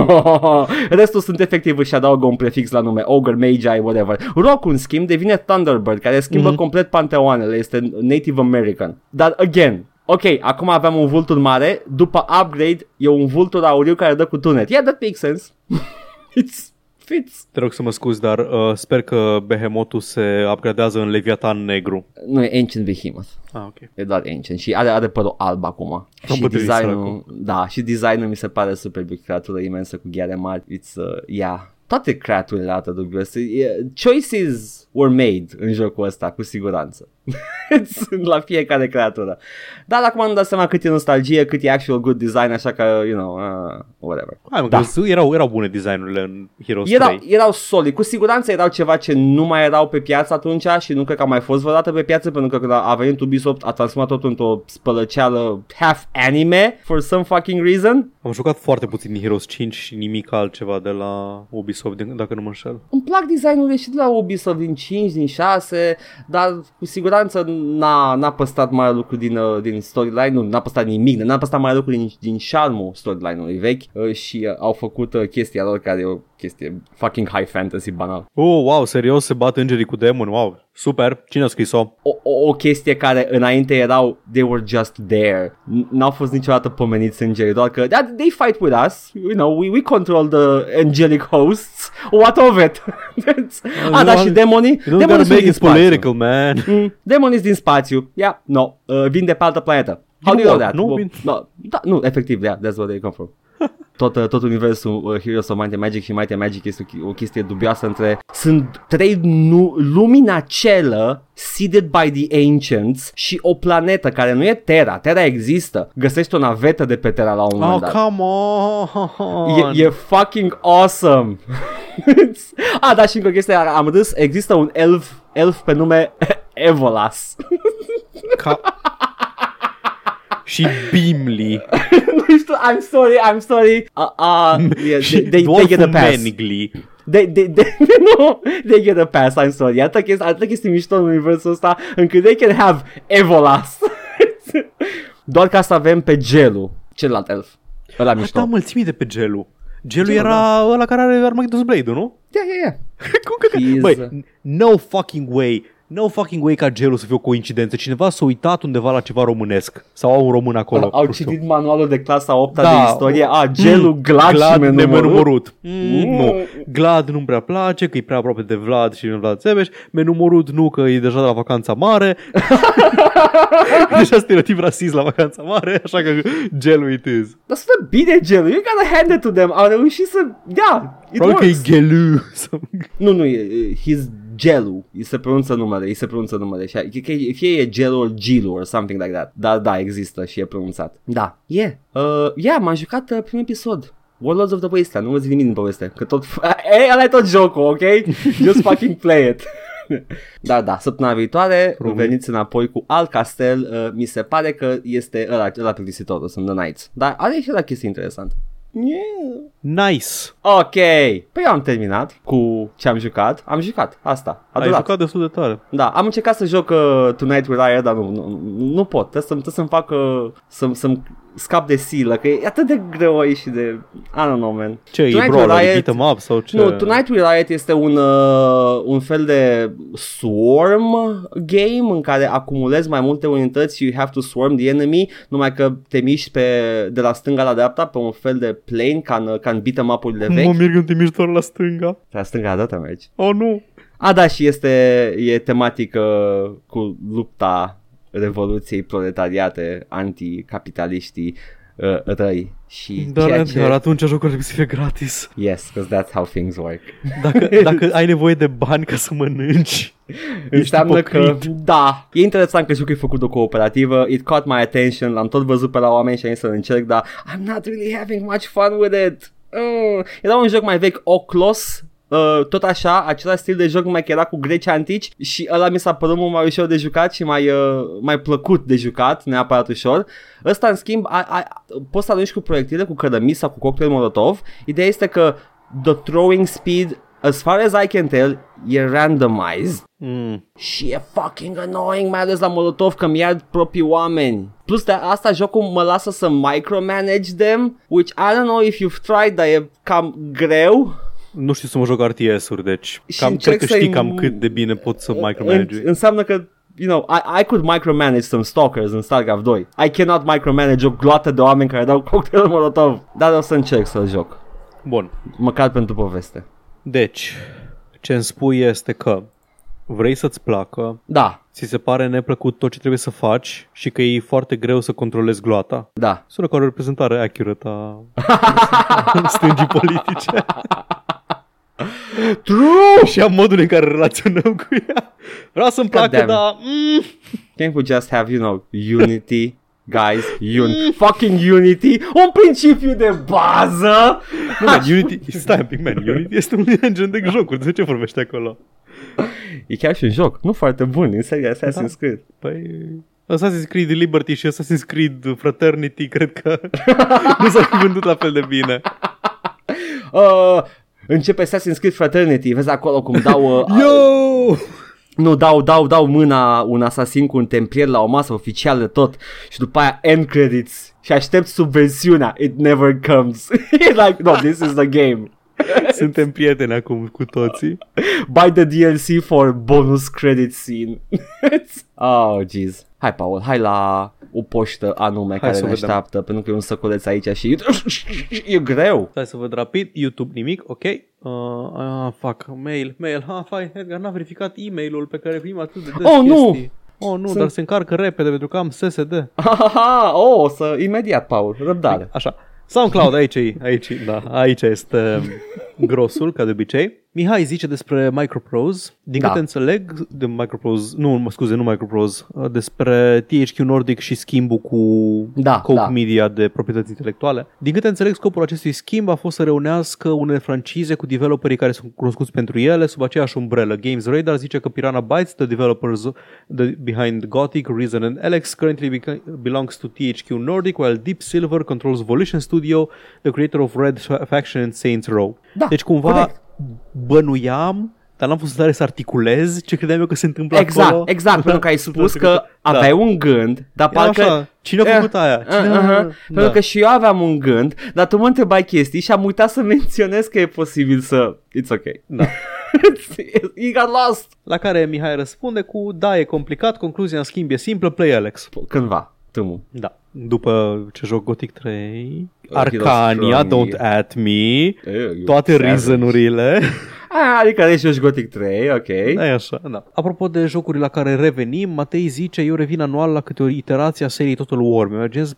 Restul sunt efectiv își adaugă un prefix la nume Ogre, Magi, whatever Rock în schimb devine Thunderbird Care schimbă Mhm. complet panteoanele Este Native American Dar again Ok, acum aveam un vultur mare După upgrade e un vultur auriu care dă cu tunet Yeah, that makes sense It's fits. Te rog să mă scuzi, dar uh, sper că Behemotul se upgradează în Leviathan negru. Nu, e Ancient Behemoth. Ah, ok. E doar Ancient și are, are părul alb acum. și îmbătrânit designul, da, și designul mi se pare super big, creatură imensă cu gheare mari. It's, uh, yeah. Toate creaturile arată dubios. E- Choices were made în jocul ăsta, cu siguranță. Sunt la fiecare creatură. Dar acum nu dau seama cât e nostalgie, cât e actual good design, așa că, you know, uh, whatever. Hai mă, Da. da. erau, erau bune designurile în Heroes Erau, 3. erau solid, cu siguranță erau ceva ce nu mai erau pe piață atunci și nu cred că a mai fost vreodată pe piață pentru că când a venit Ubisoft a transformat totul într-o spălăceală half anime for some fucking reason. Am jucat foarte puțin din Heroes 5 și nimic altceva de la Ubisoft, din- dacă nu mă înșel. Îmi plac designurile și de la Ubisoft din 5, din 6, dar cu siguranță n-a, n-a păstrat mare lucru din, uh, din storyline, nu, n-a păstrat nimic, n-a păstrat mare lucru din, din charmul storyline-ului vechi uh, și uh, au făcut uh, chestia lor care e o chestie fucking high fantasy banal. Oh, wow, serios, se bat îngerii cu demoni, wow, super, cine a scris-o? o, o, o chestie care înainte erau they were just there. N- N-au fost niciodată pomeniți îngerii, doar că that, they fight with us, you know, we, we control the angelic hosts. What of it? ah, da, și demonii? You don't Demonii gotta sunt make din it spațiu. political, man. Mm, demonii din spațiu. Yeah, no, uh, vin de pe altă planetă. How do you know Din that? Orc, nu? Well, no, da, nu, efectiv, yeah, that's where they come from. Tot, uh, tot universul uh, Heroes of Might and Magic și Might and Magic este o, chi- o chestie dubioasă între... Sunt trei nu, lumi în acelă seeded by the ancients și o planetă care nu e Terra. Terra există. Găsești o navetă de pe Terra la un moment Oh, dat. come on. E, e fucking awesome. ah, da, și încă o chestie, am râs, există un elf, elf pe nume Evolas. Ca... și Bimli. nu știu, I'm sorry, I'm sorry. Uh, uh, yeah, și they, they, they get a Dwarful pass. Menigli. They, they, they, no, they get a pass, I'm sorry. Atâta chestii, atâta chestii mișto în universul ăsta încât they can have Evolas. Doar ca să avem pe Gelu, celălalt elf. Ăla Asta mișto. mulțimii de pe Gelu. Gelu Gelu, era ăla care are Armageddon's Blade-ul, nu? Yeah, yeah, yeah. Cum că... He's- Băi, no fucking way. No fucking way ca Gelu să fie o coincidență. Cineva s-a uitat undeva la ceva românesc. Sau au un român acolo. Au nu știu. citit manualul de clasa 8 Da. de istorie. A, Gelu, Glad, Glad și menumărut. nemenumărut. Mm, Mm. nu. Glad nu-mi prea place, că e prea aproape de Vlad și Vlad Țebeș. Menumărut nu, că e deja de la vacanța mare. deja stereotip rasist la vacanța mare, așa că gelu it is. Dar sună bine Gelu, you gotta hand it to them. Au reușit să, da, it Probabil că e works. gelu. sau- Nu, nu, e, e- he's Gelu. Îi se pronunță numele, îi se pronunță numele. Și, e- că e- fie e Gelu or Gilu or something like that. Dar da, există și e pronunțat. Da, e. Yeah. Uh, yeah, m-am jucat uh, primul episod. Warlords of the Wasteland, nu vă zic nimic din poveste, că tot, e, ăla e tot jocul, ok? Just fucking play it. da, da, săptămâna viitoare Promit. veniți înapoi cu alt castel, uh, mi se pare că este ăla, ăla plictisitorul, sunt The Knights. Dar are și la chestii interesante. Yeah. Nice. Ok, păi eu am terminat cu ce am jucat. Am jucat, asta, a Ai durat. jucat destul de tare. Da, am încercat să joc uh, Tonight with Ryan, dar nu, nu, nu pot. Trebuie să-mi, trebuie să-mi fac, uh, să, să-mi scap de silă, că e atât de greu aici și de... I don't know, man. Ce, e Tonight brawler, with e Riot- beat 'em up sau ce? Nu, Tonight with Riot este un, uh, un fel de swarm game în care acumulezi mai multe unități și you have to swarm the enemy, numai că te miști pe, de la stânga la dreapta pe un fel de plane ca în, ca în beat em up-urile vechi. Mă mir când te miști doar la stânga. La stânga la dreapta mergi. Oh, nu. A, da, și este e tematică cu lupta revoluției proletariate anticapitaliștii uh, răi și Dar, ceea ce... dar atunci jocul trebuie să fie gratis. Yes, because that's how things work. Dacă, dacă ai nevoie de bani ca să mănânci, Înseamnă ipocrit. că, da, e interesant că jocul e făcut de cooperativă, it caught my attention, l-am tot văzut pe la oameni și am zis să încerc, dar I'm not really having much fun with it. Mm. Era un joc mai vechi, Oclos, Uh, tot așa, același stil de joc numai că era cu greci antici și ăla mi s-a părut mult mai ușor de jucat și mai, uh, mai plăcut de jucat, neapărat ușor. Ăsta, în schimb, a, a, poți să arunci cu proiectile, cu cărămizi sau cu cocktail molotov. Ideea este că the throwing speed, as far as I can tell, e randomized. Mm. Și e fucking annoying, mai ales la Molotov că mi-ar proprii oameni. Plus de asta jocul mă lasă să micromanage them, which I don't know if you've tried, dar e cam greu. Nu știu să mă joc RTS-uri, deci Și cam, încerc cred că știi să-i- cam cât de bine pot să micromanage. În, înseamnă că You know, I, I could micromanage some stalkers în StarCraft 2. I cannot micromanage o gloată de oameni care dau cocktail molotov. Dar o să încerc să-l joc. Bun. Măcar pentru poveste. Deci, ce îmi spui este că vrei să-ți placă, Da, ți se pare neplăcut tot ce trebuie să faci și că e foarte greu să controlezi gloata. da. Sună ca o reprezentare accurate a stângii politice True! și a modului în care relaționăm cu ea. Vreau să-mi placă, damn it. dar... Mm, Can't we just have, you know, unity? Guys, un- fucking unity, un principiu de bază. nu, man, Unity, stai un pic, man, Unity este un engine de jocuri, de ce vorbești acolo? E chiar și un joc, nu foarte bun, în seria Assassin's Creed. Păi... Assassin's Creed Liberty și Assassin's Creed Fraternity cred că nu s-au vândut la fel de bine. Uh, începe Assassin's Creed Fraternity, vezi acolo cum dau... Uh, Yo! Nu, dau, dau, dau mâna un asasin cu un templier la o masă oficială tot și după aia end credits și aștept subversiunea. It never comes. E like, no, this is the game. Suntem prieteni acum cu toții. Buy the DLC for bonus credit scene. oh, jeez. Hai, Paul, hai la o poștă anume Hai care să ne vedem. așteaptă, pentru că e un săculeț aici și e greu. Stai să văd rapid. YouTube nimic, ok. Uh, uh, fuck, mail, mail. Ha, fai, Edgar n-a verificat e-mailul pe care primim atât de des Oh, nu! chestii. Oh, nu, Sunt- dar se încarcă repede pentru că am SSD. Aha, oh, o să, imediat, Paul, răbdare. Așa. SoundCloud, aici e, aici, e, da, aici este grosul, ca de obicei. Mihai zice despre Microprose. Din Da. câte înțeleg, de Microprose, nu, mă scuze, nu Microprose, uh, despre THQ Nordic și schimbul cu Da, Coke da. Media de proprietăți intelectuale. Din câte înțeleg, scopul acestui schimb a fost să reunească unele francize cu developerii care sunt cunoscuți pentru ele sub aceeași umbrelă. Games Radar zice că Piranha Bytes, the developers the, behind Gothic, Reason and Alex, currently beca- belongs to THQ Nordic, while Deep Silver controls Volition Studio, the creator of Red Faction and Saints Row. Da, deci cumva corect. Bănuiam dar n-am fost în stare să articulez ce credeam eu că se întâmplă Exact, acolo. exact, pentru că ai spus că Da. aveai un gând, dar Era parcă... așa, cine a făcut aia? Uh, Cine- uh-huh. Pentru Da. că și eu aveam un gând, dar tu mă întrebai chestii și am uitat să menționez că e posibil să... It's ok. Da. you got lost. La care Mihai răspunde cu Da, e complicat, concluzia în schimb e simplă, play Alex Cândva, tâmul. Da După ce joc Gothic 3 Uh, Arcania, Heroes Strong. Don't At Me you Toate savage. reason-urile Ah, adică deci joci Gothic 3, ok. E așa, da Apropo de jocuri la care revenim Matei zice Eu revin anual la câte o iterație a seriei Total War Mi imaginez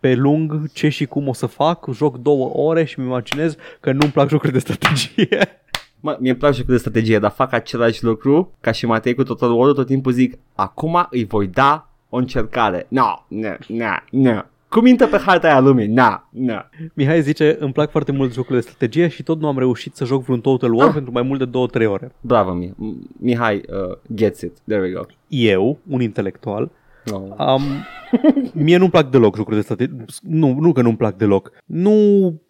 pe lung ce și cum o să fac Joc două ore și mi imaginez că nu-mi plac jocuri de strategie Mă, mie îmi place jocul de strategie, dar fac același lucru ca și Matei cu Total War, tot timpul zic, acum îi voi da o încercare. No, no, no, no. Cu minte pe harta aia lumii, na, na. Mihai zice Îmi plac foarte mult jocurile de strategie Și tot nu am reușit să joc vreun Total War Ah. Pentru mai mult de 2-3 ore Bravo, Mi- Mihai uh, gets it. There we go. Eu, un intelectual No. Am... Mie nu-mi plac deloc jocurile de strategie. Nu, nu că nu-mi plac deloc. Nu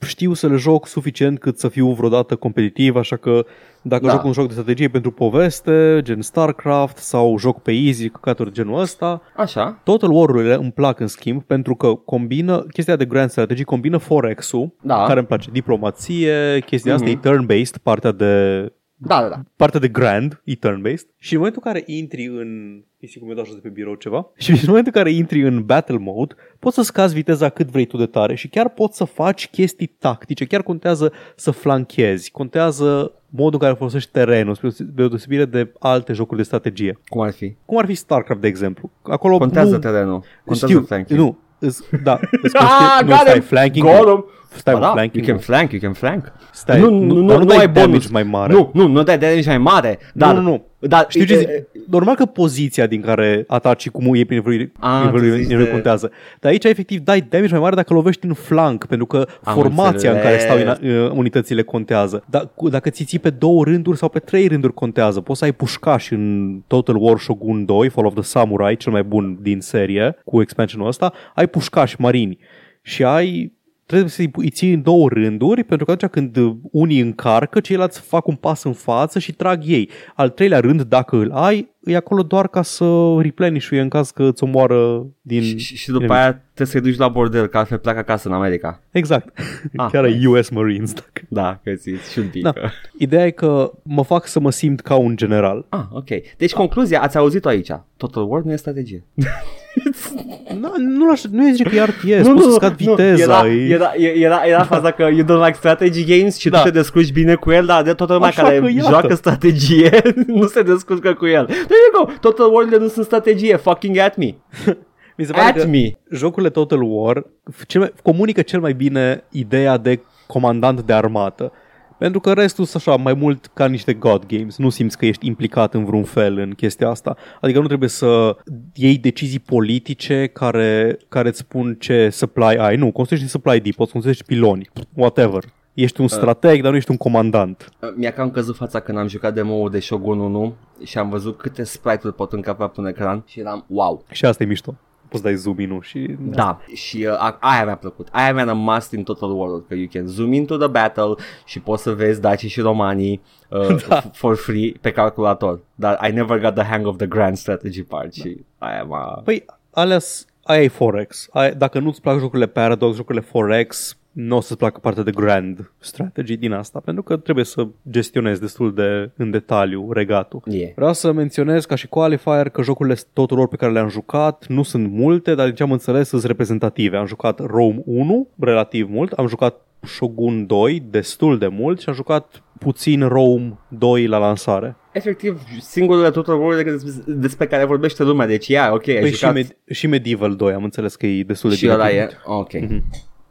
știu să le joc suficient cât să fiu vreodată competitiv, așa că dacă Da. joc un joc de strategie pentru poveste, gen StarCraft sau joc pe easy, căcaturi genul ăsta, Așa, Total War-urile îmi plac în schimb pentru că combină chestia de Grand Strategy, combină Forex-ul, Da. care îmi place, diplomație, chestia asta Mhm. e turn-based, partea de da, da, da. partea de grand, e turn-based și în momentul în care intri în Isi cum mi dau jos de pe birou ceva și în momentul în care intri în battle mode poți să scazi viteza cât vrei tu de tare și chiar poți să faci chestii tactice, chiar contează să flanchezi, contează modul în care folosești terenul, spre deosebire de alte jocuri de strategie. Cum ar fi? Cum ar fi StarCraft, de exemplu. Acolo Contează nu, terenul. Contează știu, flanking. nu, îs, da, îs, Ah, nu, got stai, him! flanking, Got him! Stai, Ba da, flanking, you can flank, you can flank. Stai, nu- dar nu dai damage mai mare. Nu, nu, nu dai damage mai mare. Dar, nu, nu. Dar, Știu ce e- zic? Normal că poziția din care ataci și cum e prin Ah, nivelul tu zici nivelul de- contează. Dar aici efectiv dai damage mai mare dacă lovești în flank, pentru că Am formația în care stau înțeles. in- uh, unitățile contează. Dar cu- dacă ți ții pe două rânduri sau pe trei rânduri contează. Poți să ai pușcași în Total War Shogun 2, Fall of the Samurai, cel mai bun din serie, cu expansionul ăsta, ai pușcași marini și ai trebuie să îi ții în două rânduri, pentru că atunci când uh, unii încarcă, ceilalți fac un pas în față și trag ei. Al treilea rând, dacă îl ai, e acolo doar ca să replenish în caz că îți omoară din... și, și, și după aia trebuie să-i duci la bordel, că altfel pleacă acasă în America. Exact. Ah, Chiar nice. e US Marines. Dacă... Da, că ți și un pic. Da. Ideea e că mă fac să mă simt ca un general. Ah, ok. Deci concluzia, ați auzit-o aici. Total War nu e strategie. Nu, nu, aș, nu e zice că e RTS, poți să scad viteza. Era, e- era, era, era faza că you don't like strategy games și Da. tu te descurci bine cu el, dar de toată lumea Așa care că iată. joacă strategie nu se descurcă cu el. There you go, Total War nu sunt strategie, fucking at me. Mi se pare At că me. jocurile Total War cel mai, comunică cel mai bine ideea de comandant de armată. Pentru că restul sunt așa mai mult ca niște God Games. Nu simți că ești implicat în vreun fel în chestia asta. Adică nu trebuie să iei decizii politice care, care îți spun ce supply ai. Nu, construiești supply depot, construiești piloni, whatever. Ești un strateg, dar nu ești un comandant. Mi-a cam căzut fața când am jucat demo de Shogun 1 și am văzut câte sprite-uri pot încapea pe un ecran și eram wow. Și asta e mișto. Poți dai zoom in și... Da, și uh, a- aia mi-a plăcut. Aia mi-a rămas din Total War, că you can zoom into the battle și poți să vezi dacii și romanii uh, Da. f- for free pe calculator. Dar I never got the hang of the grand strategy part și aia m-a... Păi, alea s- aia e Forex. Aia, dacă nu-ți plac jocurile Paradox, jocurile Forex, nu o să-ți placă partea de grand strategy din asta, pentru că trebuie să gestionezi destul de în detaliu regatul. Yeah. Vreau să menționez ca și qualifier că jocurile tuturor pe care le-am jucat nu sunt multe, dar din ce am înțeles sunt reprezentative. Am jucat Rome 1 relativ mult, am jucat Shogun 2 destul de mult și am jucat puțin Rome 2 la lansare. Efectiv, singurele Total War despre, despre care vorbește lumea, deci ia, ok, ai Păi și, jucat Med- și Medieval 2 am înțeles că e destul de și bine ăla e, primit. ok.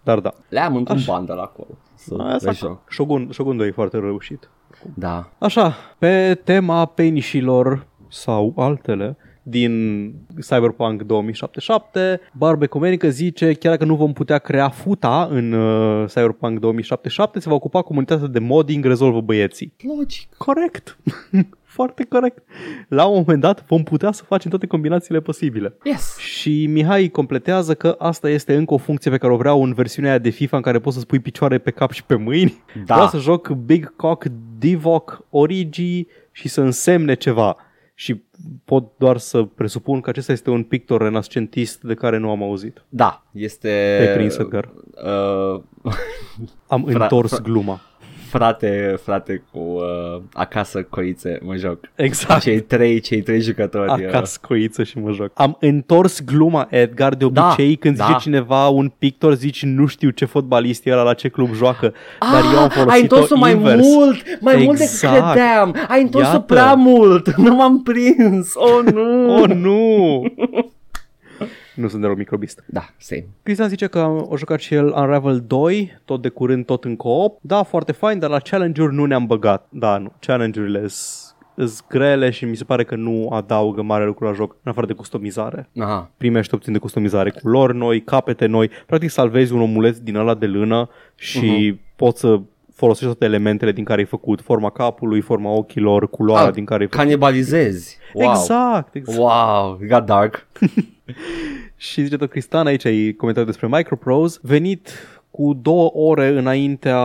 Dar da. Le-am într-un Așa. bundle acolo. Să Aia le s-a- joc. Shogun, Shogun 2 e foarte reușit. Da. Așa, pe tema penishilor sau altele din Cyberpunk 2077, Barbe Comenică zice chiar dacă nu vom putea crea futa în uh, Cyberpunk 2077, se va ocupa comunitatea de modding, rezolvă băieții. Logic. Corect. Foarte corect. La un moment dat vom putea să facem toate combinațiile posibile. Yes. Și Mihai completează că asta este încă o funcție pe care o vreau în versiunea aia de FIFA în care poți să spui picioare pe cap și pe mâini. Da. Vreau să joc Big Cock Divock Origi și să însemne ceva. Și pot doar să presupun că acesta este un pictor renascentist de care nu am auzit. Da, este... Te-ai prins, Edgar. Uh, Am Fra- întors fra- gluma. Frate, frate cu uh, acasă coițe, mă joc. Exact. Cei trei, cei trei jucători. uh, Acasă coiță și mă joc. Am întors gluma, Edgar, de Da, obicei când da. zice cineva un pictor, zici nu știu ce fotbalist e ăla, la ce club joacă, dar eu am Ah, ai folosit-o întors-o mai invers. mult, mai mult decât Exact. credeam. Ai întors-o Iată. prea mult, nu m-am prins. Oh, nu. Oh, nu! nu sunt deloc microbist. Da, same. Cristian zice că a jucat și el Unravel 2, tot de curând, tot în co-op. Da, foarte fain, dar la challenge-uri nu ne-am băgat. Da, nu. Challenge-urile sunt grele și mi se pare că nu adaugă mare lucru la joc, în afară de customizare. Aha. Primești opțiuni de customizare, culori noi, capete noi. Practic salvezi un omuleț din ăla de lână și uh-huh. poți să folosești toate elementele din care ai făcut, forma capului, forma ochilor, culoarea Ah, din care ai făcut. Canibalizezi. Wow. Exact, exact. Wow, it got dark. Și zice tot Cristian, aici ai comentat despre Microprose, venit cu două ore înaintea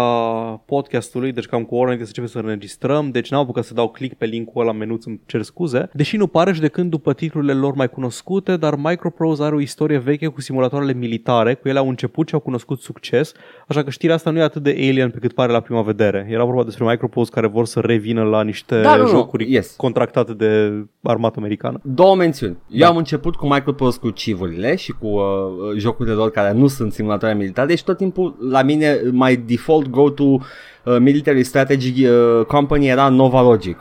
podcastului, deci cam cu o oră înainte să începem să înregistrăm, deci n-am apucat să dau click pe linkul ăla în menu, îmi cer scuze. Deși nu pare judecând după titlurile lor mai cunoscute, dar Microprose are o istorie veche cu simulatoarele militare, cu ele au început și au cunoscut succes, așa că știrea asta nu e atât de alien pe cât pare la prima vedere. Era vorba despre Microprose care vor să revină la niște Da, nu, nu, jocuri yes. contractate de armata americană. Două mențiuni. Eu Da. am început cu Microprose cu civurile și cu uh, jocurile lor care nu sunt simulatoare militare, deci tot timpul la mine my default go-to uh, military strategy uh, company era Nova Logic.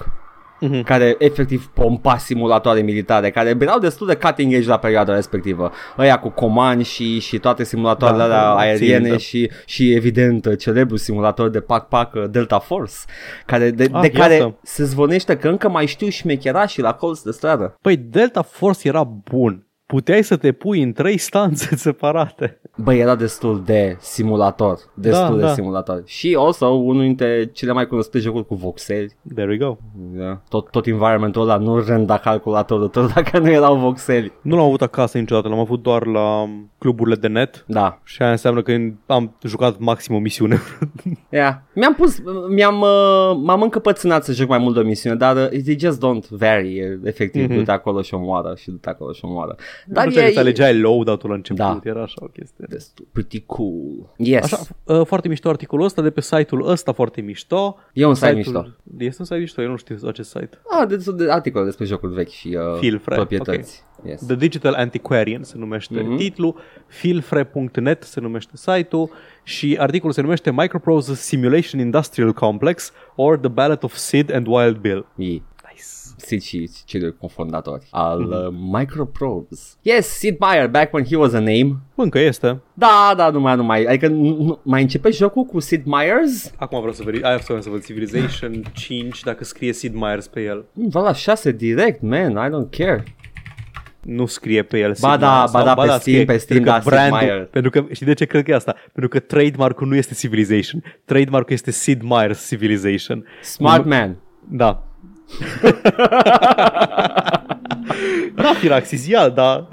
Mhm. care efectiv pompa simulatoare militare, care erau destul de cutting edge la perioada respectivă. Ăia cu comani și, și toate simulatoarele Da, alea da, aeriene țin, da. și, și evident celebru simulator de pac-pac uh, Delta Force, care, de, Ah, de care iată. se zvonește că încă mai știu șmechera și la colț de stradă. Păi Delta Force era bun. Puteai să te pui în trei stanțe separate. Băi, era destul de simulator. Destul Da, de da. simulator. Și also unul dintre cele mai cunoscute jocuri cu voxeli. There we go. Da. Tot, tot environmentul ăla nu renda calculatorul tot dacă nu erau voxeli. Nu l-am avut acasă niciodată, l-am avut doar la cluburile de net Da. și aia înseamnă că am jucat maxim o misiune. Yeah. Mi-am pus, mi-am, uh, m-am încăpățânat să joc mai mult de o misiune, dar uh, they just don't vary, e, efectiv, Mhm. mm-hmm. du-te acolo și omoară și du-te acolo și omoară. Dar Dar e... e, Că alegeai loadout-ul la început, Da. era așa o chestie. destul, pretty cool. Yes. Așa, uh, foarte mișto articolul ăsta de pe site-ul ăsta foarte mișto. E un site Site-ul- mișto. Este un site mișto, eu nu știu acest site. Ah, de, de articole despre jocuri vechi și uh, Filfre, proprietăți. Yes. The Digital Antiquarian se numește Mhm. mm-hmm. titlul, filfre.net se numește site-ul și articolul se numește Microprose's Simulation Industrial Complex or The Ballad of Sid and Wild Bill. E Nice. Sid și cei cofondatori al Mhm. uh, Microprose. Yes, Sid Meier, back when he was a name. Încă este. Da, da, nu mai, nu mai, adică nu, nu, mai începe jocul cu Sid Meier's? Acum vreau să veri, aia vreau să văd Civilization 5 dacă scrie Sid Meier's pe el. Va la 6 direct, man, I don't care. Nu scrie pe el Sid Ba da, Meier, ba sau- da, pe Steam, scrie, pe Steam, pentru că da, Sid brandul, Meier. Pentru că, știi de ce cred că e asta? Pentru că trademark-ul nu este Civilization. Trademark-ul este Sid Meier's Civilization. Smart man. Da. Da, Firaxizial, dar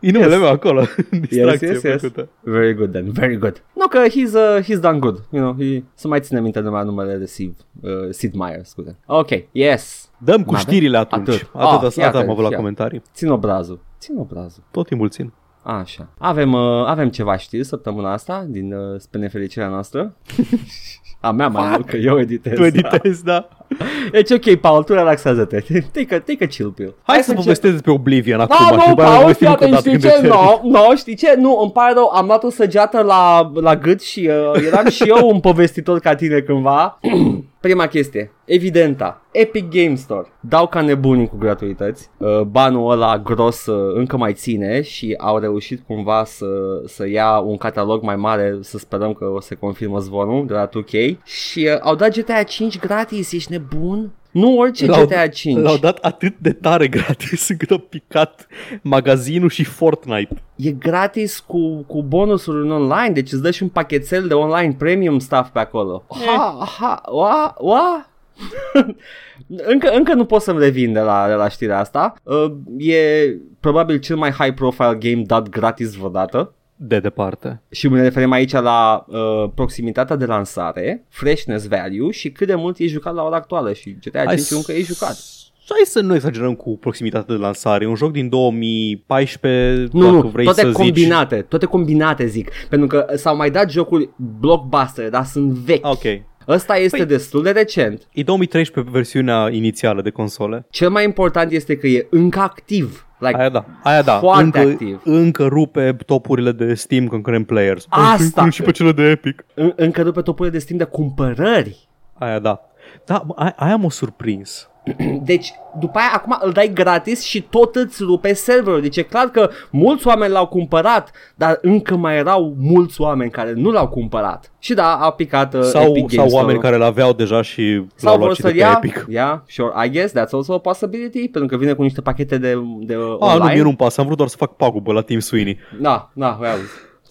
e numele Yes. meu acolo. Distracție yes, yes. făcută. Very good then, very good. No, că he's, uh, he's done good, you know, he, să mai ține minte numai numele de Sid, uh, Sid Meier, scuze. Ok, yes. Dăm cu N-avem? știrile atunci. Atât. Atât, atât, Ah, atât iată, am avut la iată. comentarii. Țin obrazul, țin obrazul. Tot timpul țin. Așa. Avem, uh, avem ceva știri săptămâna asta, din uh, spre nefericirea noastră. A mea mai mult, că eu editez. Tu editezi, da. Deci ok, Paul, tu relaxează-te. Take a, take a chill pill. Hai să povestesc despre Oblivion acum. Da, și nu, după aia Paul, povestim fii încă o atent, dată știi când ce? te termin. Nu, no, știi ce? Nu, îmi pare rău, am luat o săgeată la, la gât și uh, eram și eu un povestitor ca tine cândva. Prima chestie, evidenta, Epic Game Store. Dau ca nebunii cu gratuități, uh, banul ăla gros uh, încă mai ține și au reușit cumva să, să ia un catalog mai mare, să sperăm că o să confirmă zvonul de la 2K și uh, au dat GTA 5 gratis, ești nebun? Nu orice L-au- GTA 5. L-au dat atât de tare gratis încât au picat magazinul și Fortnite. E gratis cu, cu bonusuri în online, deci îți dă și un pachetel de online premium stuff pe acolo. Ha, ha, wa, wa? încă, încă nu pot să-mi revin de la, de la știrea asta. Uh, e probabil cel mai high profile game dat gratis vreodată. De departe. Și ne referim aici la uh, proximitatea de lansare, freshness value și cât de mult e jucat la ora actuală și GTA 5 să- încă e jucat. Hai să nu exagerăm cu proximitatea de lansare. E un joc din 2014, Nu, dacă nu, vrei toate să zici... combinate, toate combinate zic, pentru că s-au mai dat jocuri blockbuster, dar sunt vechi. Ah, Ok. Ăsta este Păi- destul de recent. E 2013 versiunea inițială de console. Cel mai important este că e încă activ. Like, Aia da, aia da. Foarte încă, activ. încă rupe topurile de Steam Concurrent Players. Asta. Încă și pe cele de Epic. în, încă după topurile de Steam de cumpărări. Aia da. Da, mă, aia, aia m-a surprins. Deci, după aia, acum îl dai gratis și tot îți rupe serverul. Deci e clar că mulți oameni l-au cumpărat, dar încă mai erau mulți oameni care nu l-au cumpărat. Și da, a picat uh, Sau, Epic sau Games oameni Store. care l-aveau deja și sau l-au vor luat și de să pe ia, Epic. yeah, sure, I guess that's also a possibility, pentru că vine cu niște pachete de, de uh, A, nu, online. mie nu-mi pasă, am vrut doar să fac pagubă la Team Sweeney. Da, da, well,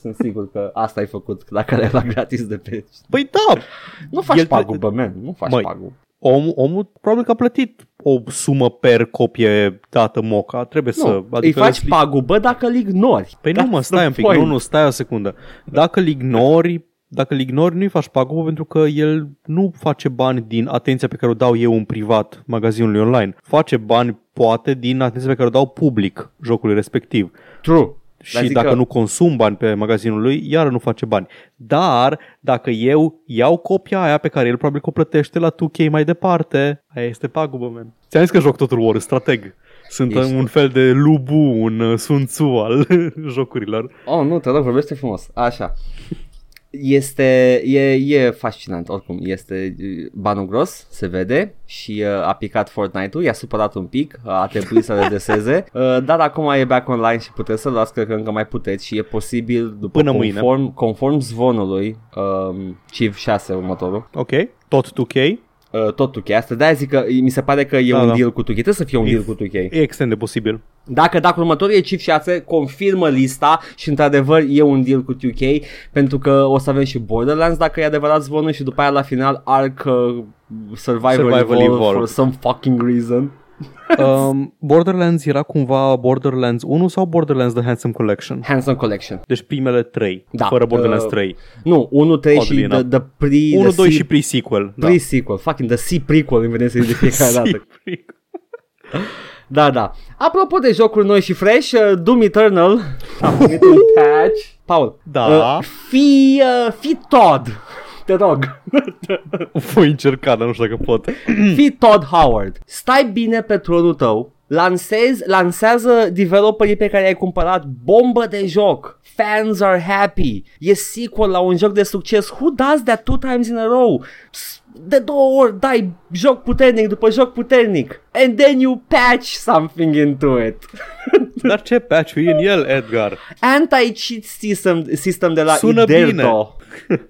sunt sigur că asta ai făcut dacă le-ai luat gratis de pe... Păi da, Nu faci El- pagubă, man, nu faci Măi, pagubă. Om, omul probabil că a plătit o sumă per copie dată moca. Trebuie Nu, să... adică îi faci îți- pagubă dacă îl ignori. Păi nu mă, That's stai the un pic, point. nu, nu, stai o secundă. Dacă îl ignori, dacă îl ignori, nu-i faci pagubă pentru că el nu face bani din atenția pe care o dau eu în privat magazinului online. Face bani, poate, din atenția pe care o dau public jocului respectiv. True. Dar Și zic dacă că- nu consum bani pe magazinul lui, iar nu face bani. Dar dacă eu iau copia aia pe care el probabil că o plătește la 2K mai departe, aia este pagubă, man. Ți-am zis că joc Total War, strateg. Sunt Ești. un fel de Lubu, un uh, Sun Tzu al jocurilor. Oh, nu, te rog, vorbește frumos. Așa. Este, e, e fascinant oricum, este uh, banul gros, se vede și uh, a picat Fortnite-ul, i-a supărat un pic, a trebuit să redeseze, uh, dar acum e back online și puteți să luați, cred că încă mai puteți și e posibil după Până mâine. conform, conform zvonului um, Civ 6 următorul, Ok, tot 2K. Uh, tot 2K, asta de-aia zic că mi se pare că e Da, un da. deal cu 2K, trebuie să fie un E- deal cu 2K. E extrem de posibil. Dacă, dacă următorul e Chief 6, confirmă lista și într-adevăr e un deal cu 2K pentru că o să avem și Borderlands dacă e adevărat zvonul și după aia la final Ark uh, Survivor, Survival Evolved Evolved. for some fucking reason. Um, Borderlands era cumva Borderlands 1 sau Borderlands The Handsome Collection? Handsome Collection. Deci primele trei, Da, fără Borderlands uh, 3. Nu, 1, 3 și Oddly the, enough. the pre... 1, the 2 C- și pre-sequel. Da. Pre-sequel, fucking the C prequel îmi vine să zic de fiecare dată. Da, da. Apropo de jocuri noi și fresh, uh, Doom Eternal a primit un patch. Paul, Da. uh, fi, uh, fi Todd, te rog, Voi încerca, dar nu știu dacă pot. fi Todd Howard. Stai bine pe tronul tău, lansezi, lansează developerii pe care ai cumpărat bombă de joc. Fans are happy. E sequel la un joc de succes. Who does that two times in a row? S- De două ori dai joc puternic după joc puternic and then you patch something into it. Dar ce patch e în el, Edgar? Anti-cheat system, system de la Sună Iderto. E-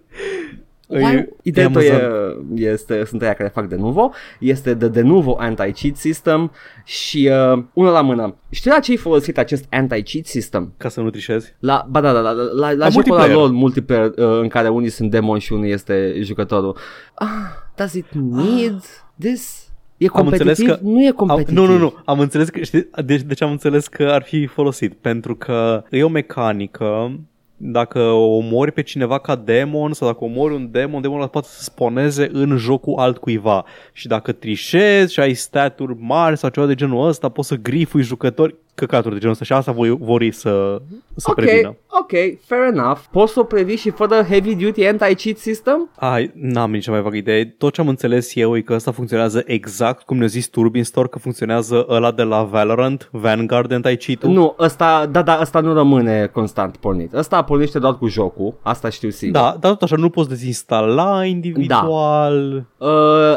Why? e Iderto e, amuzant. este, sunt aia care fac de nuvo, este de de nuvo anti-cheat system și uh, una la mână. Știi la ce ai folosit acest anti-cheat system? Ca să nu trișezi. La, ba da, da, da, la, la, la La jocul la multiplayer. LOL multiplayer uh, în care unii sunt demon și unul este jucătorul. Ah, does it need this? E Am înțeles competitiv? că- nu e Am, competitiv. nu, nu, nu. Am înțeles că, știi, de, de ce am înțeles că ar fi folosit? Pentru că e o mecanică dacă omori pe cineva ca demon sau dacă omori un demon, demonul ăla poate să sponeze în jocul altcuiva. Și dacă trișezi și ai staturi mari sau ceva de genul ăsta, poți să grifui jucători căcaturi de genul ăsta și asta voi, vor ei să, să Ok, prevină. ok, fair enough. Poți să o previi și fără heavy duty anti-cheat system? Ai, n-am nici mai vagă idee. Tot ce am înțeles eu e că ăsta funcționează exact cum ne-a zis Turbin Store că funcționează ăla de la Valorant, Vanguard anti-cheat-ul. Nu, ăsta, da, da, ăsta nu rămâne constant pornit. Ăsta pornește doar cu jocul, asta știu sigur. Da, dar tot așa nu poți dezinstala individual. Uh,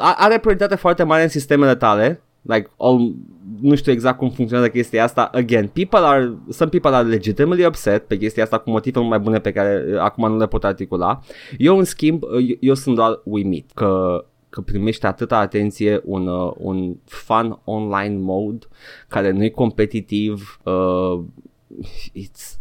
a- are prioritate foarte mare în sistemele tale. Like, all, nu știu exact cum funcționează chestia asta. Again, people are, some people are legitimately upset pe chestia asta cu motive mult mai bune pe care uh, acum nu le pot articula. Eu, în schimb, uh, eu, eu sunt doar uimit că că primește atâta atenție un, uh, un fun online mode care nu e competitiv. Uh, it's...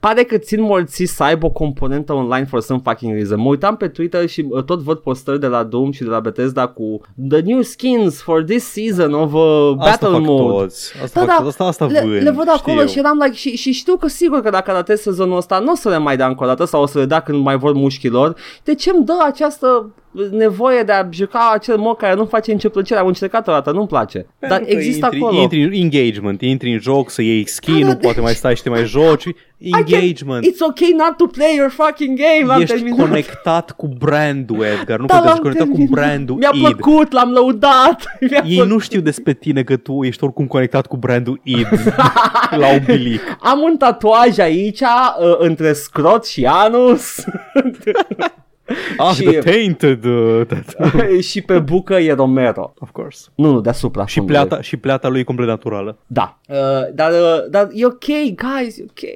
Pare că țin morții să aibă o componentă online for some fucking reason. Mă uitam pe Twitter și uh, tot văd postări de la Doom și de la Bethesda cu The new skins for this season of uh, Asta Battle fac Mode. toți. Asta, fac toți. asta, asta le, vând, le văd acolo știu. și eram like și, și știu că sigur că dacă ratez sezonul ăsta nu o să le mai dea încă o dată sau o să le dea când mai vor mușchilor. De ce îmi dă această nevoie de a juca acel mod care nu face nicio plăcere? Am încercat o dată, nu-mi place. Dar Pentru că există intri, acolo. Intri în engagement, intri în joc să iei skin-ul, Da, da, poate mai stai și te mai joci. I can- Engagement. It's okay not to play your fucking game. L-am Ești terminat. conectat cu brandul, Edgar. Nu Da, contează, l-am ești conectat cu terminat. brandul Mi-a id. plăcut, l-am lăudat. Mi-a Ei plăcut. nu știu despre tine că tu ești oricum conectat cu brandul id la umbilic. Am un tatuaj aici uh, între scrot și anus Ah, Și- the tainted uh, tattoo. și pe bucă e Romero. Of course. Nu, nu, deasupra Și fundului. pleata, și pleata lui e complet naturală. Da. Uh, dar, uh, dar e ok, guys, e ok.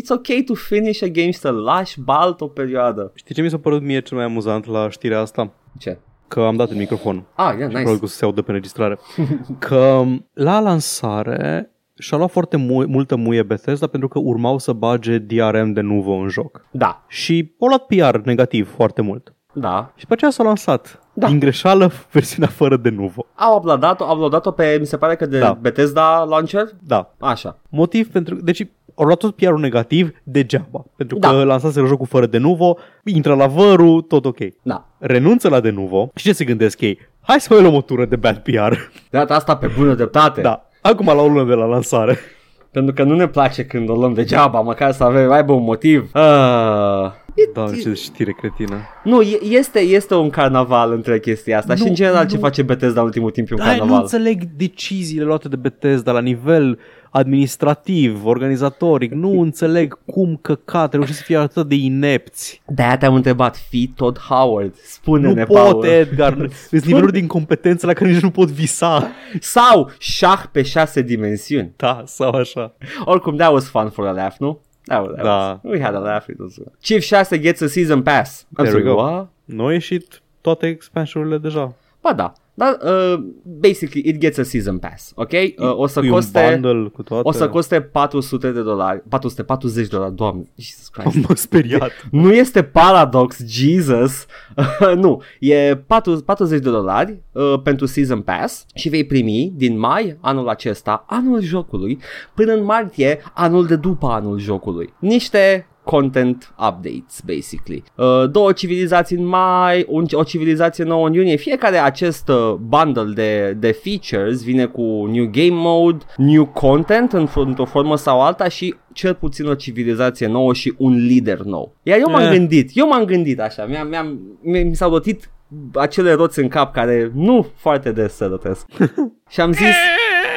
It's ok to finish a game și să lași balt o perioadă. Știi ce mi s-a părut mie cel mai amuzant la știrea asta? Ce? Că am dat în microfon. Ah, yeah, Și nice. probabil că o să se audă pe înregistrare. că la lansare și-a luat foarte mu- multă muie Bethesda pentru că urmau să bage DRM de nuvo în joc. Da, Și au luat PR negativ foarte mult. da. Și după aceea s-a lansat. Da. Din greșeală, versiunea fără de nuvo. Au uploadat-o, au uploadat-o pe, mi se pare că de Da. Bethesda Launcher? Da. Așa. Motiv pentru... Deci au luat tot PR-ul negativ degeaba. Pentru Da. că lansaseră jocul fără de nuvo, intră la vărul, tot ok. Da. Renunță la de nuvo și ce se gândesc ei? Hai să mai luăm o tură de bad PR. De data asta pe bună dreptate. da. Acum la o lună de la lansare. Pentru că nu ne place când o luăm degeaba, măcar să avem, aibă un motiv. Ah. Da, ce știre cretină. Nu, e- este, este un carnaval între chestia asta Nu, și în general ce nu. face Bethesda în ultimul timp e un Hai, nu carnaval. înțeleg deciziile luate de Bethesda la nivel administrativ, organizatoric. Nu înțeleg cum căcat reușesc să fie atât de inepți. De-aia te-am întrebat, fi Todd Howard, spune-ne, Nu pot, Paul. Edgar. Sunt niveluri de incompetență la care nici nu pot visa. Sau șah pe șase dimensiuni. Da, sau așa. Oricum, that was fun for a laugh, nu? That was, that Da. was, we had a laugh. It was, Chief 6 gets a season pass. Am There we zis, go. "What?" Nu au ieșit toate expansionurile deja. Ba da. Dar, uh, basically, it gets a season pass, ok? Uh, o să E coste... un bundle cu toate. O să coste 400 de dolari, 440 de dolari, doamne, Jesus Christ. M-am speriat. Nu este Paradox, Jesus. nu, e 4, 40 de dolari uh, pentru Season Pass și vei primi din mai anul acesta, anul jocului, până în martie, anul de după anul jocului. Niște content updates, basically. Uh, două civilizații în mai, un, o civilizație nouă în iunie. Fiecare acest uh, bundle de, de features vine cu new game mode, new content în, într-o formă sau alta și cel puțin o civilizație nouă și un lider nou. Iar eu m-am Eh. gândit, eu m-am gândit așa, mi-am, mi-am, mi, mi s-au rotit acele roți în cap care nu foarte des se rotesc. și am zis,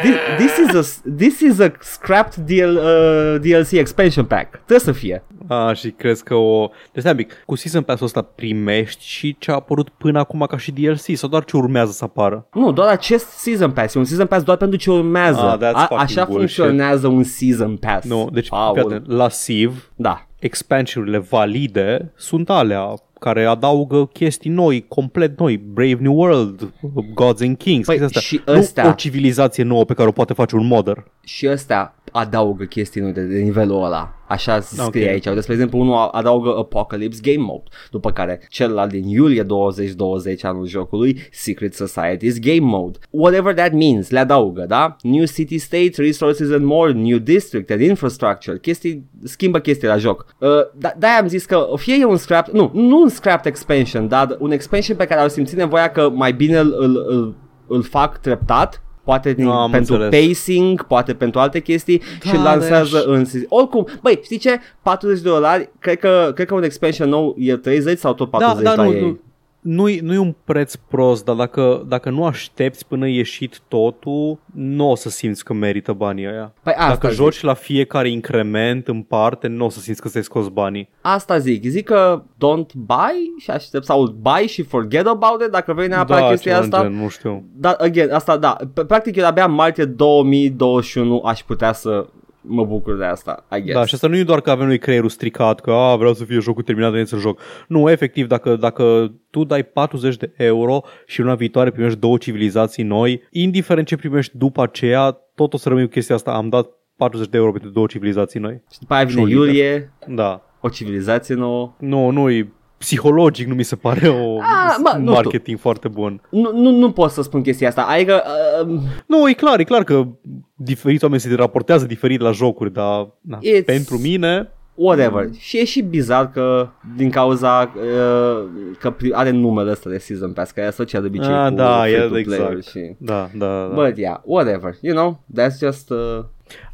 this, this is a, this is a scrapped DL, uh, DLC expansion pack. Trebuie să fie. A, și crezi că o... Deci stai un pic, cu Season Pass-ul ăsta primești și ce a apărut până acum ca și DLC sau doar ce urmează să apară? Nu, doar acest Season Pass. E un Season Pass doar pentru ce urmează. Ah, that's fucking așa bullshit. funcționează un Season Pass. Nu, deci Aul. fii atent, la Civ, Da. expansionurile valide sunt alea care adaugă chestii noi, complet noi, Brave New World, Gods and Kings, Păi, chestii astea. și Nu ăstea- o civilizație nouă pe care o poate face un modder. Și ăstea adaugă chestii noi de, de nivelul ăla. Așa se scrie Ok. aici. Uite, spre exemplu, unul adaugă Apocalypse Game Mode, după care celălalt din iulie 2020 anul jocului, Secret Society's Game Mode. Whatever that means, le adaugă, da? New City States, Resources and More, New District and Infrastructure, chestii, schimbă chestii la joc. Uh, da, de-aia am zis că fie e un scrap, nu, nu un scrapped expansion, dar un expansion pe care au simțit nevoia că mai bine îl, îl, îl, îl fac treptat, poate din, Am pentru înțeles. pacing, poate pentru alte chestii Da, și îl lansează deci- în season. Oricum, băi, știi ce? 40 de dolari, cred că, cred că un expansion nou e 30 sau tot 40 da, da, la nu, ei. nu, nu-i, nu-i un preț prost, dar dacă, dacă nu aștepți până e ieșit totul, nu o să simți că merită banii ăia. Păi asta dacă zic. joci la fiecare increment în parte, nu o să simți că ți-ai scos banii. Asta zic, zic că don't buy și aștept sau buy și forget about it dacă vrei neapărat chestia Da, ceva în asta. Gen, nu știu. Dar, again, asta, da, P- practic eu abia în martie 2021 aș putea să mă bucur de asta, I guess. Da, și asta nu e doar că avem noi creierul stricat, că a, vreau să fie jocul terminat de să joc. Nu, efectiv, dacă, dacă tu dai 40 de euro și luna viitoare primești două civilizații noi, indiferent ce primești după aceea, tot o să rămâi cu chestia asta. Am dat 40 de euro pentru două civilizații noi. și după aia vine și o lider. iulie, Da. o civilizație nouă. Nu, nu e psihologic, nu mi se pare o Ah, bă, nu știu. marketing foarte bun. Nu, nu, nu pot să spun chestia asta, adică... Uh, Nu, e clar, e clar că diferiți oameni se raportează diferit la jocuri, dar na, It's- pentru mine whatever. Și e și bizar că din cauza uh, că pri- are numele ăsta de Season Pass, care e asociat de obicei Ah, cu da, e free-to-play-uri exact. și... Da, da, da. But yeah, whatever, you know, that's just... Uh,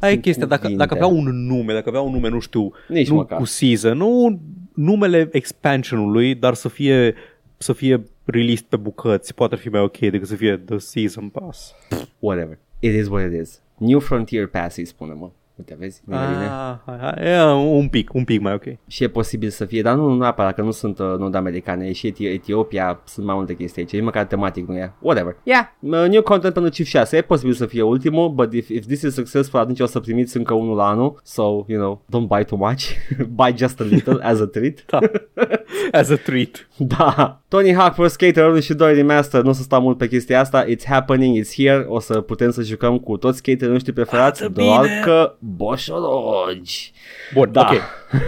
Aia e sunt chestia, dacă, cuvinte. dacă avea un nume, dacă avea un nume, nu știu, Nici nu măcar. cu season, nu numele expansionului, dar să fie să fie released pe bucăți, poate ar fi mai ok decât să fie The Season Pass. whatever. It is what it is. New Frontier Pass îi spune, mă. Uite, vezi? Vine, vine. Ah, hai, hai, e un pic, un pic mai ok. Și e posibil să fie, dar nu neapărat că nu sunt uh, nord-americane, e și Eti- Etiopia, sunt mai multe chestii aici, nici măcar tematic nu e. Whatever. Yeah, uh, new content pentru Civ 6, e posibil să fie ultimul, but if, if this is successful, atunci o să primiți încă unul la anul, so, you know, don't buy too much, buy just a little as a treat. Da. As a treat. Da. Tony Hawk Pro Skater 1 și 2 Remaster, nu o să stau mult pe chestia asta, it's happening, it's here, o să putem să jucăm cu toți skaterii noștri preferați, Arată doar bine. că boșorogi. Bun, Da. ok.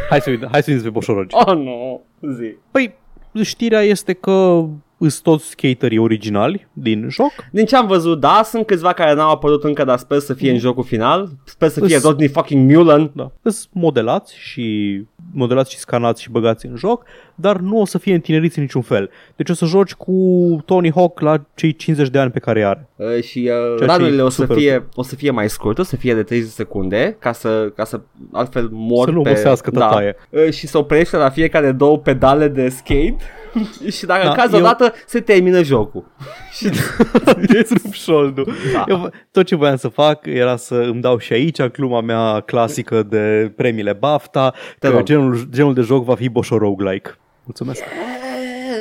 Hai să, hai să despre boșorogi. Oh, nu, zi. Păi, știrea este că sunt toți skaterii originali din joc. Din ce am văzut, da, sunt câțiva care n-au apărut încă, dar sper să fie în jocul final. Sper să fie Îs- Rodney fucking Mullen. Da. Sunt modelați și modelați și scanați și băgați în joc, dar nu o să fie întineriți în niciun fel. Deci o să joci cu Tony Hawk la cei 50 de ani pe care îi are. Uh, și uh, ce ranurile e o să, super fie, o să fie mai scurte, o să fie de 30 secunde, ca să, ca să altfel mor Să nu pe... obosească tătaie. Da. Uh, și se oprește la fiecare două pedale de skate și dacă Da, cazi eu- odată, se termină jocul. și Îți rup șoldul. Da. Eu, tot ce voiam să fac era să îmi dau și aici gluma mea clasică de premiile BAFTA, Te că rog. genul, genul de joc va fi Bosho Roguelike. Mulțumesc.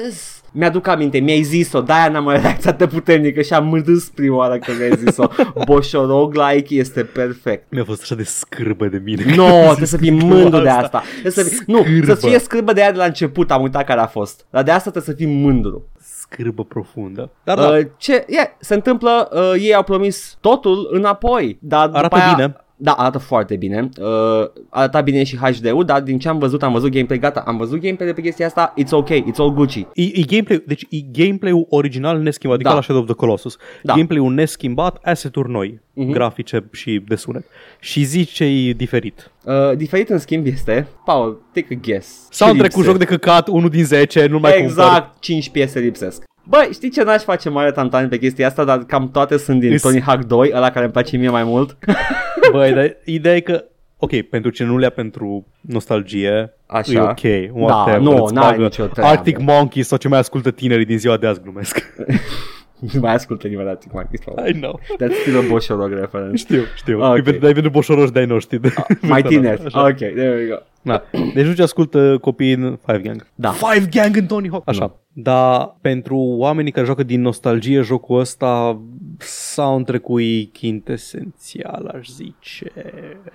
Yes. Mi-aduc aminte, mi-ai zis-o, de-aia n-am mai reacționat de puternică și am râs prima oară când mi-ai zis-o. Bosho Roguelike este perfect. Mi-a fost așa de scârbă de mine. Nu, no, trebuie să fii mândru de asta. Trebuie să fii, nu, Scârbă. să fie scârbă de ea de la început, am uitat care a fost. Dar de asta trebuie să fii mândru. Scârbă profundă. Dar da, Uh, ce yeah, se întâmplă, uh, ei au promis totul înapoi, dar după Arată aia, bine. Da, arată foarte bine. Uh, arăta bine și HD-ul, dar din ce am văzut, am văzut gameplay, gata, am văzut gameplay de pe chestia asta, it's ok, it's all Gucci. E, e gameplay, deci e gameplay-ul original neschimbat, adică Da. la Shadow of the Colossus. Da. Gameplay-ul neschimbat, asset-uri noi, Mhm. grafice și de sunet. Și zici ce e diferit. Uh, diferit în schimb este, Paul, take a guess. Soundtrack Ce cu joc de căcat, unul din 10, nu mai cumpăr. Exact, 5 piese lipsesc. Băi, știi ce n-aș face mare tantan pe chestia asta, dar cam toate sunt din Is- Tony Hawk 2, ăla care îmi place mie mai mult. Băi, dar ideea e că, ok, pentru cine nu le ia pentru nostalgie, Așa. e ok. Da, whatever, nu, îți n-ai bagă nicio treabă. Arctic Monkeys sau ce mai ascultă tinerii din ziua de azi, glumesc. Nu mai ascultă nimeni la Tic Monkeys, probabil. I know. That's still a Boșorog reference. Știu, știu. Ah, ok. Okay. Dar e pentru boșoroși de-ai noștri. De Mai tineri. Așa. Ok, there we go. Da. Deci nu ce ascultă copiii în Five Gang. Da. Five Gang în Tony Hawk. Așa. Dar pentru oamenii care joacă din nostalgie jocul ăsta, soundtrack-ul e quintesențial, aș zice.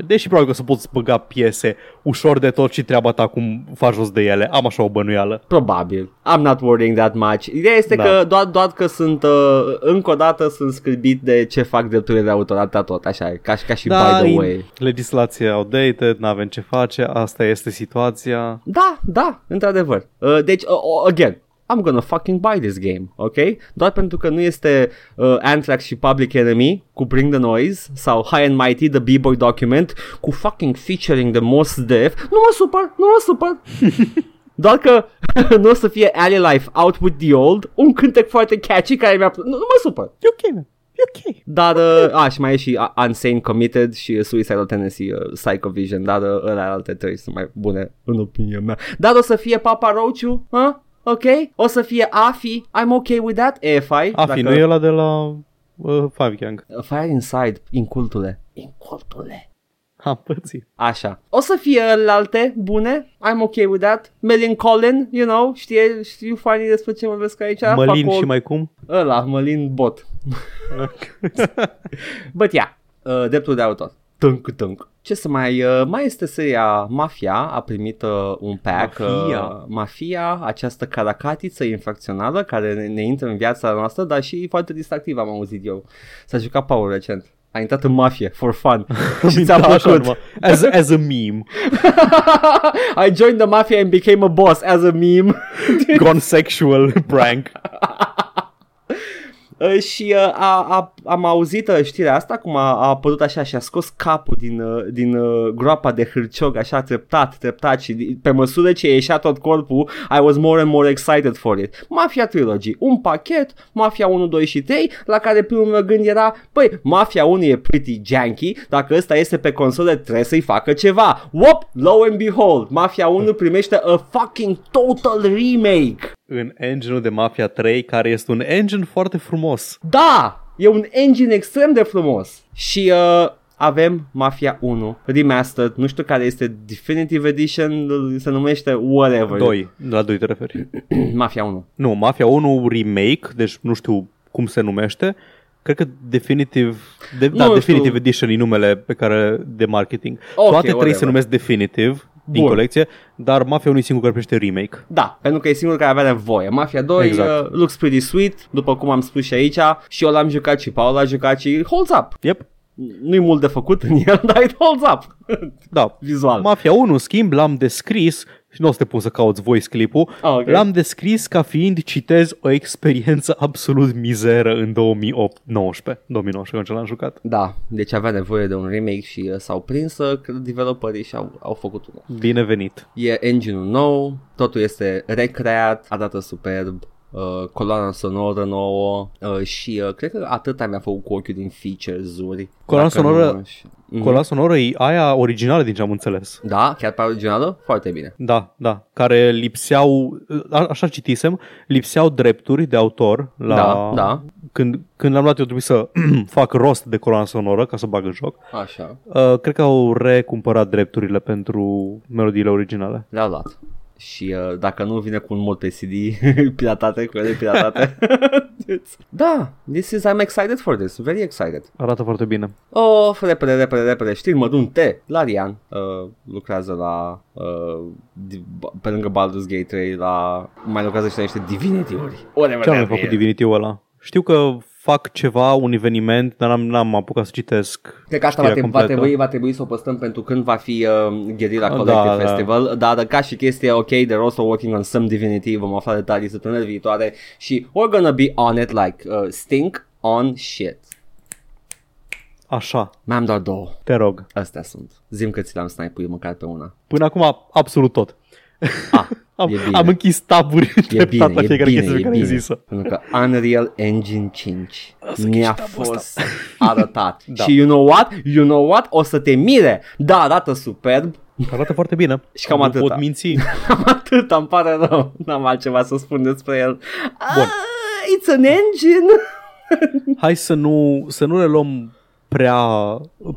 Deși probabil că o să poți băga piese ușor de tot și treaba ta cum faci jos de ele. Am așa o bănuială. Probabil. I'm not worrying that much. Ideea este Da. că doar, doar că sunt, uh, încă o dată sunt scârbit de ce fac drepturile de autor, atâta tot, așa e, ca, și- ca și by the e way. legislație outdated, n-avem ce face, asta este situația. Da, da, într-adevăr. Uh, deci, uh, uh, again, I'm gonna fucking buy this game, ok? Doar pentru că nu este uh, Anthrax și Public Enemy cu Bring the Noise sau High and Mighty, The B-Boy Document cu fucking featuring the Most Def, nu mă supăr, nu mă supăr. Doar că nu o să fie Alley Life Out With The Old, un cântec foarte catchy care mi-a plăcut. Nu, nu mă supăr. E ok, man. E ok. Dar, uh, a, și mai e și uh, Unsane Committed și Suicidal Tendency, uh, Psycho Vision, dar uh, ăla alte trei sunt mai bune în opinia mea. Dar o să fie Papa Roach-ul, huh? Ok? O să fie Afi, I'm ok with that, EFI. Afi, nu e ăla de la uh, Five Gang. Fire Inside, incultule. Incultule. Am pățit. Așa. O să fie alte bune, I'm ok with that. Melin Colin, you know, știe, știu fanii despre ce vorbesc aici. Mălin Fac o- și mai cum? Ăla, Mălin Bot. But yeah, uh, dreptul de autor. Tânc, tânc. Ce să mai... Uh, mai este seria Mafia, a primit uh, un pack. Mafia. Uh, Mafia, această caracatiță infracțională care ne, ne intră în viața noastră, dar și foarte distractivă am auzit eu. S-a jucat Paul recent. A intrat în mafie, for fun. și ți-a Da, așa plăcut. numai. As, as a meme. I joined the mafia and became a boss as a meme. Gone sexual prank. Uh, și uh, a, a, am auzit uh, știrea asta cum a, a apărut așa și a scos capul din, uh, din uh, groapa de hârciog așa treptat, treptat și di- pe măsură ce ieșea tot corpul I was more and more excited for it. Mafia Trilogy, un pachet, Mafia 1, 2 și 3 la care primul meu gând era băi, Mafia 1 e pretty janky, dacă ăsta este pe console trebuie să-i facă ceva. Whoop, lo and behold, Mafia 1 primește a fucking total remake. În engine de Mafia 3, care este un engine foarte frumos. Da, e un engine extrem de frumos. Și uh, avem Mafia 1 Remastered, nu știu care este Definitive Edition, se numește whatever. 2. La 2 te referi. Mafia 1. Nu, Mafia 1 Remake, deci nu știu cum se numește. Cred că Definitive, de, da, știu. Definitive Edition e numele pe care de marketing. Ok, Toate trei whatever. se numesc Definitive din Bun. colecție, dar Mafia 1 e singur care primește remake. Da, pentru că e singurul care avea nevoie. Mafia 2 Exact. uh, looks pretty sweet, după cum am spus și aici, și eu l-am jucat și Paul l-a jucat și holds up. Yep. Nu-i mult de făcut în el, dar it holds up. Da. Vizual. Mafia 1, în schimb, l-am descris și nu o să te pun să cauți voice clipul, Ah, ok. l-am descris ca fiind, citez, o experiență absolut mizeră în 2019. 2019, când ce l-am jucat. Da, deci avea nevoie de un remake și uh, s-au prins uh, cred, developerii și au, au făcut unul. Binevenit. E engine-ul nou, totul este recreat, arată superb, uh, coloana sonoră nouă uh, și uh, cred că atâta mi-a făcut cu ochiul din features-uri. Coloana Dacă sonoră- nu știu. Mhm. Coloana sonoră e aia originală din ce am înțeles. Da, chiar pe originală? Foarte bine. Da, da, care lipseau, a, așa citisem, lipseau drepturi de autor la... Da, da. Când, când l-am luat eu trebuie să fac rost de coloana sonoră ca să bag în joc. Așa, Uh, cred că au recumpărat drepturile pentru melodiile originale. le-au luat. Și uh, dacă nu vine cu un mod pe CD piratate, cu ele piratate. da, this is, I'm excited for this, very excited. Arată foarte bine. Oh, repede, repede, repede, știri mărunte. Larian uh, lucrează la, uh, di- pe lângă Baldur's Gate 3, la, mai lucrează și la niște Divinity-uri. Whatever Ce am that făcut is. Divinity-ul ăla? Știu că fac ceva, un eveniment, dar n-am, n-am apucat să citesc Cred că asta va, știrea trebui, va, completă. trebui, va trebui să o păstrăm pentru când va fi uh, Guerrilla Da, Collective da. Festival. Da, dar ca și chestie, ok, they're also working on some divinity, vom afla detalii săptămâna viitoare și we're gonna be on it like uh, stink on shit. Așa, Mai am doar două. te rog. Astea sunt. Zim că ți le-am snipuit măcar pe una. Până acum, absolut tot. Ah, Am, e bine. am închis taburi E treptat bine, la e fiecare bine, chestie e pe care e bine. zisă. Pentru că Unreal Engine 5 mi-a tabul ăsta. fost arătat. Da. Și you know what? You know what? O să te mire. Da, arată superb. Arată foarte bine. Și cam nu atâta. pot minți. Cam atât, îmi pare rău. N-am altceva să spun despre el. Bun. Ah, it's an engine. Hai să nu, să nu le luăm prea,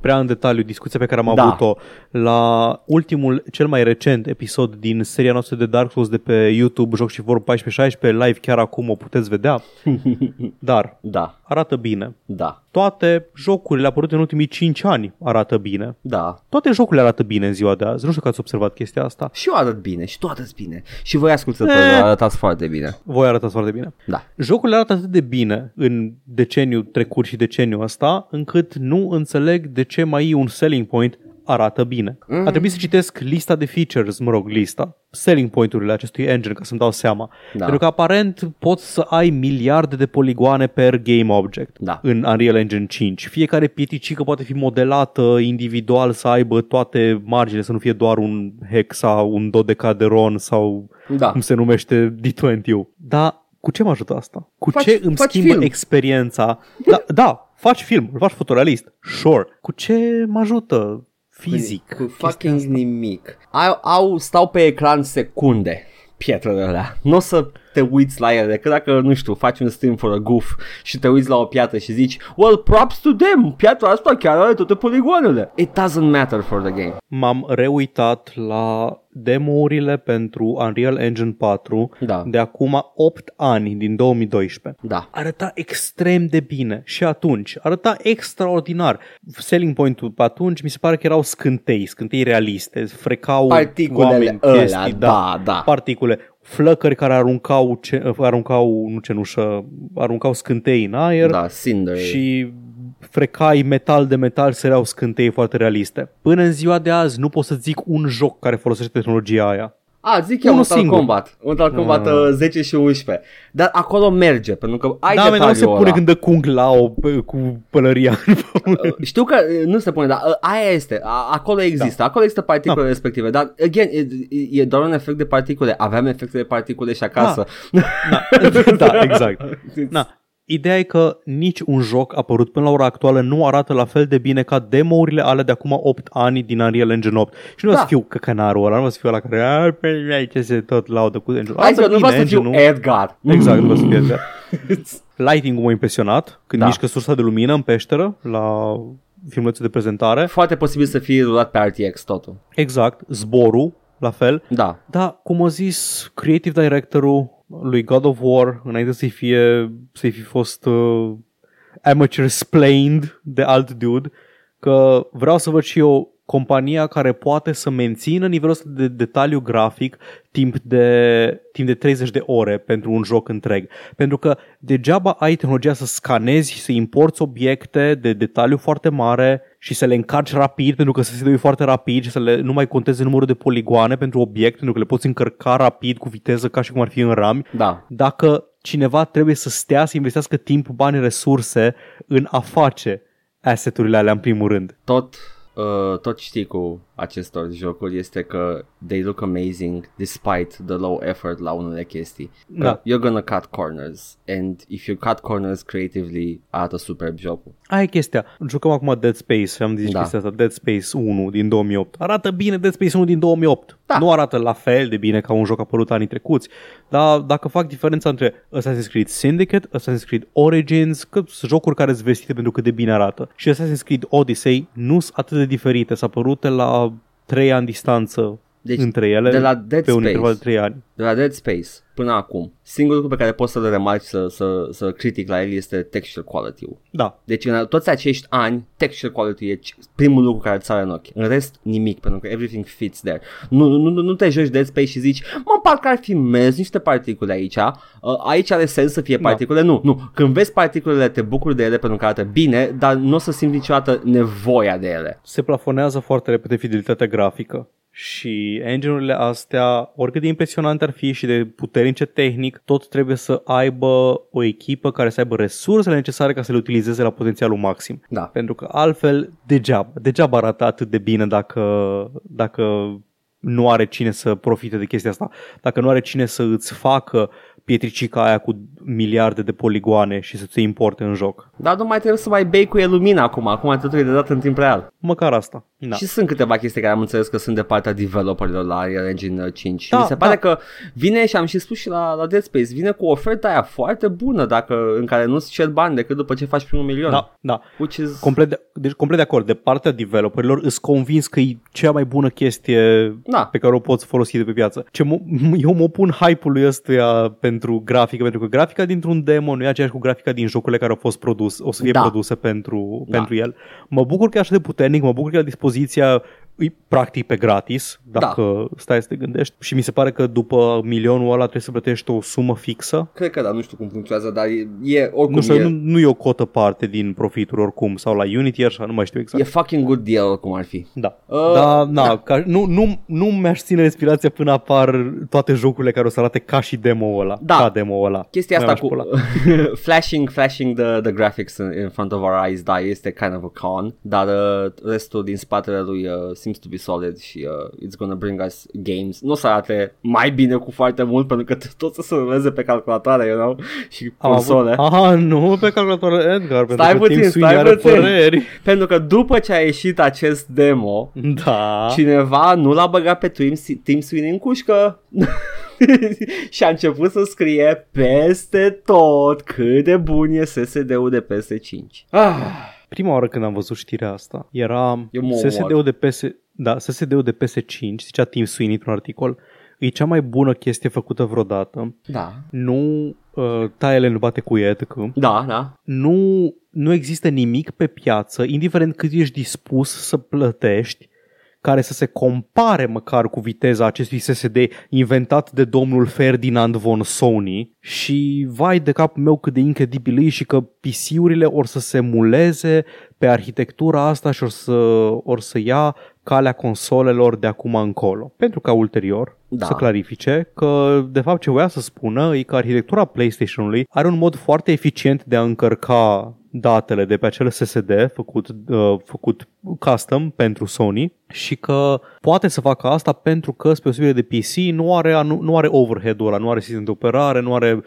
prea în detaliu discuția pe care am Da. avut-o la ultimul, cel mai recent episod din seria noastră de Dark Souls de pe YouTube, Joc și Vor 14-16, live chiar acum o puteți vedea. Dar Da, arată bine. da, Toate jocurile apărute în ultimii 5 ani arată bine. da. Toate jocurile arată bine în ziua de azi. Nu știu că ați observat chestia asta. Și eu arăt bine și tu arăți bine. Și voi ascultători Eh. arătați foarte bine. Voi arătați foarte bine. Da. Jocurile arată atât de bine în deceniul trecut și deceniul ăsta, încât nu înțeleg de ce mai e un selling point arată bine. Mm. A trebuit să citesc lista de features, mă rog, lista, selling point-urile acestui engine, ca să-mi dau seama. Da. Pentru că aparent poți să ai miliarde de poligoane per game object Da. în Unreal Engine 5. Fiecare pieticică poate fi modelată individual să aibă toate marginile, să nu fie doar un hexa, un dodecaderon sau Da. cum se numește D20-ul. Dar cu ce mă ajută asta? Cu Faci- ce îmi faci schimbă film. experiența? Da, da, faci film, îl faci fotorealist, sure. Cu ce mă ajută fizic? Cu chestia fucking asta? nimic. Au, au, stau pe ecran secunde pietrele alea. Nu o să te uiți la ele, că dacă, nu știu, faci un stream for a goof și te uiți la o piatră și zici Well, props to them, piatra asta chiar are toate poligoanele. It doesn't matter for the game. M-am reuitat la demo-urile pentru Unreal Engine 4 Da. de acum 8 ani, din 2012. Da. arăta extrem de bine și atunci, arăta extraordinar. Selling point-ul pe atunci mi se pare că erau scântei, scântei realiste, frecau Particulele oameni, alea, chestii, da, da. particule, flăcări care aruncau, ce, aruncau nu cenușă, aruncau scântei în aer Da, Cinder. și frecai metal de metal săreau scântei foarte realiste. Până în ziua de azi nu pot să zic un joc care folosește tehnologia aia. A, zic eu Unul Mortal singur. Kombat. Mortal Kombat Ah. uh, 10 și 11. Dar acolo merge, pentru că ai da, mă, nu detaliul se pune ăla. când dă Kung Lao pe- cu pălăria în pământ. Uh, Știu că uh, nu se pune, dar uh, aia este, A- acolo există, da. acolo există particule da. respective, dar, again, e, e doar un efect de particule, aveam efecte de particule și acasă. Da, da exact. Na, Ideea e că nici un joc apărut până la ora actuală nu arată la fel de bine ca demo-urile ale de acum 8 ani din Unreal Engine 8. Și nu Da. o să fiu căcănarul ăla, nu o să fiu ăla care "A, pe aici se tot laudă cu engine Hai să nu vreau să fiu Edgar. Exact, nu vreau să fiu Edgar. Lighting-ul m-a impresionat când Da. mișcă sursa de lumină în peșteră la filmulețul de prezentare. Foarte posibil să fie rulat pe RTX totul. Exact, zborul, la fel. Da. Da, cum a zis creative directorul lui God of War, înainte să-i fie, să-i fi fost uh, amateur splained de alt dude, că vreau să văd și eu compania care poate să mențină nivelul ăsta de detaliu grafic timp de, timp de 30 de ore pentru un joc întreg. Pentru că degeaba ai tehnologia să scanezi și să importi obiecte de detaliu foarte mare și să le încarci rapid pentru că se dă foarte rapid și să le, nu mai conteze numărul de poligoane pentru obiect pentru că le poți încărca rapid cu viteză ca și cum ar fi în RAM Da. dacă cineva trebuie să stea să investească timp, bani, resurse în a face asset-urile alea în primul rând. Tot, uh, tot știi cu acestor jocuri este că they look amazing despite the low effort la unele chestii. Că Da. You're gonna cut corners and if you cut corners creatively arată superb jocul. Aia e chestia. Jucăm acum Dead Space și am zis Da. da. chestia asta, Dead Space 1 din 2008. Arată bine Dead Space 1 din 2008. Da. Nu arată la fel de bine ca un joc apărut anii trecuți, dar dacă fac diferența între Assassin's Creed Syndicate, Assassin's Creed Origins, că sunt jocuri care sunt vestite pentru cât de bine arată, și Assassin's Creed Odyssey nu sunt atât de diferite, s-a apărut la 3 ani distanță Deci, între ele de la Dead pe un Space. interval de 3 ani. De la Dead Space până acum, singurul lucru pe care pot să-l remarci, să, să, să critic la el este texture quality-ul. Da. Deci în toți acești ani, texture quality e c- primul lucru care îți sare în ochi. În rest, nimic, pentru că everything fits there. Nu, nu, nu, nu te joci Dead Space și zici, mă, parcă ar fi mers niște particule aici. Uh, aici are sens să fie Da. particule. Nu, nu. Când vezi particulele, te bucuri de ele pentru că arată bine, dar nu o să simți niciodată nevoia de ele. Se plafonează foarte repede fidelitatea grafică și engine-urile astea, oricât de impresionante ar fi și de puternice tehnic, tot trebuie să aibă o echipă care să aibă resursele necesare ca să le utilizeze la potențialul maxim. Da. Pentru că altfel, degeaba, degeaba arată atât de bine dacă, dacă nu are cine să profite de chestia asta, dacă nu are cine să îți facă pietricica aia cu miliarde de poligoane și să ți importe în joc. Dar nu mai trebuie să mai bei cu el lumina acum. Acum totul e de dat în timp real. Măcar asta. Da. Și sunt câteva chestii care am înțeles că sunt de partea developerilor la Unreal Engine 5 și Da, mi se pare da. că vine și am și spus și la, la Dead Space, vine cu oferta aia foarte bună dacă în care nu-ți cer bani decât după ce faci primul milion. Da, da. Which is... Complet de, deci complet de acord. De partea developerilor îs convins că e cea mai bună chestie Da. pe care o poți folosi de pe piață. Ce m- eu mă opun hype-ului ăstuia pentru grafică, pentru că grafica dintr-un demo nu e aceeași cu grafica din jocurile care au fost produs, o să fie Da. produse pentru, Da. pentru el. Mă bucur că e așa de puternic, mă bucur că e la dispoziția e practic pe gratis, dacă stai să te gândești. Și mi se pare că după milionul ăla trebuie să plătești o sumă fixă. Cred că da, nu știu cum funcționează, dar e, e oricum Nu știu, e, nu, nu e o cotă parte din profituri oricum, sau la Unity așa, nu mai știu exact. e fucking good deal cum ar fi. Da. Uh, Uh, da, na, da. da. Ca, nu, nu, nu mi-aș ține respirația până apar toate jocurile care o să arate ca și demo ăla. Da. Ca demo ăla. Chestia Mi-aș asta cu pula. flashing, flashing the, the graphics in, in front of our eyes, da, este kind of a con, dar uh, restul din spatele lui uh, seems to be solid și uh, it's gonna bring us games. Nu o să arate mai bine cu foarte mult pentru că tot să se ruleze pe calculatoare, you know, și Am console. avut, aha, nu pe calculator Edgar, pentru Stai că puțin, Tim Sweeney stai are puțin. păreri. Pentru că după ce a ieșit acest demo, Da. cineva nu l-a băgat pe Tim, Tim Sweeney în cușcă și a început să scrie peste tot cât de bun e SSD-ul de PS5. Ah, Prima oară când am văzut știrea asta era Eu mă omor. SSD-ul de PS, da, SSD-ul de PS5, zicea Tim Sweeney într-un articol, e cea mai bună chestie făcută vreodată. da, Nu uh, taiele nu bate cu etc. da, da. nu, nu există nimic pe piață, indiferent cât ești dispus să plătești, care să se compare măcar cu viteza acestui SSD inventat de domnul Ferdinand von Sony și vai de capul meu cât de incredibil e și că PC-urile or să se muleze pe arhitectura asta și or să, or să ia calea consolelor de acum încolo. Pentru ca ulterior Da. să clarifice că de fapt ce voia să spună e că arhitectura PlayStation-ului are un mod foarte eficient de a încărca datele de pe acel SSD făcut, uh, făcut custom pentru Sony și că poate să facă asta pentru că spre osebire de PC nu are, nu, nu are overhead-ul ăla, nu are sistem de operare, nu are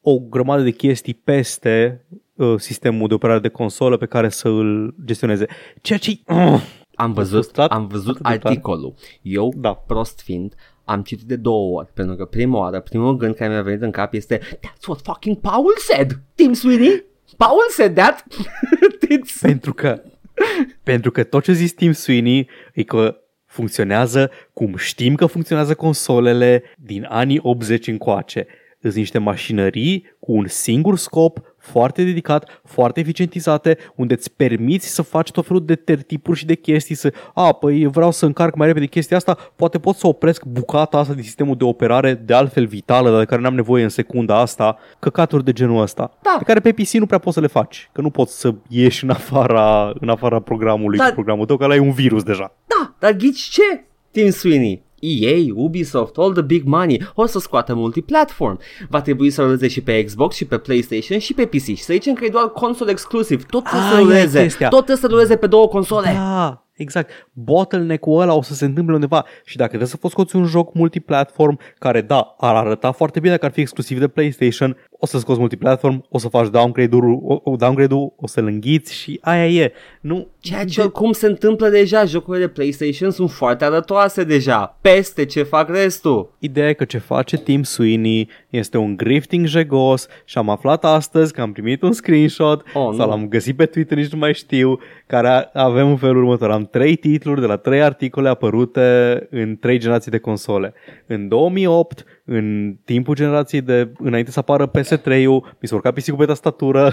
o grămadă de chestii peste uh, sistemul de operare de consolă pe care să îl gestioneze. Ceea ce Am văzut, frustrat am văzut atât de tare. articolul. Eu, Da. prost fiind, am citit de două ori, pentru că prima oară, primul gând care mi-a venit în cap este That's what fucking Paul said! Tim Sweeney? Paul said that! It's... Pentru că, pentru că tot ce zis Tim Sweeney e că funcționează cum știm că funcționează consolele din anii 80 încoace. Sunt niște mașinării cu un singur scop, foarte dedicat, foarte eficientizate, unde îți permiți să faci tot felul de tertipuri și de chestii, să, a, păi vreau să încarc mai repede chestia asta, poate pot să opresc bucata asta din sistemul de operare de altfel vitală, dar de care n-am nevoie în secunda asta, căcaturi de genul ăsta, Da. pe care pe PC nu prea poți să le faci, că nu poți să ieși în afara, în afara programului Da. cu programul tău, că ăla e un virus deja. Da, dar ghici ce? Tim Sweeney. EA, Ubisoft, all the big money, o să scoată multiplatform. Va trebui să ruleze și pe Xbox și pe PlayStation și pe PC. Și să zicem că e doar console exclusiv. Tot trebuie să Aia e ruleze. chestia. Tot trebuie să ruleze pe două console. Da, exact. Bottleneck-ul ăla o să se întâmple undeva și dacă trebuie să poți scoți un joc multiplatform care, da, ar arăta foarte bine dacă ar fi exclusiv de PlayStation, o să scoți multiplatform, o să faci downgrade-ul, o, o downgrade-ul, o să-l înghiți și aia e. Nu, Ceea ce cum se întâmplă deja, jocurile de PlayStation sunt foarte arătoase deja, peste ce fac restul. Ideea e că ce face Tim Sweeney Este un grifting jegos și am aflat astăzi că am primit un screenshot Oh, sau nu. l-am găsit pe Twitter, nici nu mai știu, care a- avem în felul următor. Am trei titluri de la trei articole apărute în trei generații de console. În 2008, în timpul generației de înainte să apară PS3-ul, mi s-a urcat PC-ul pe tastatură.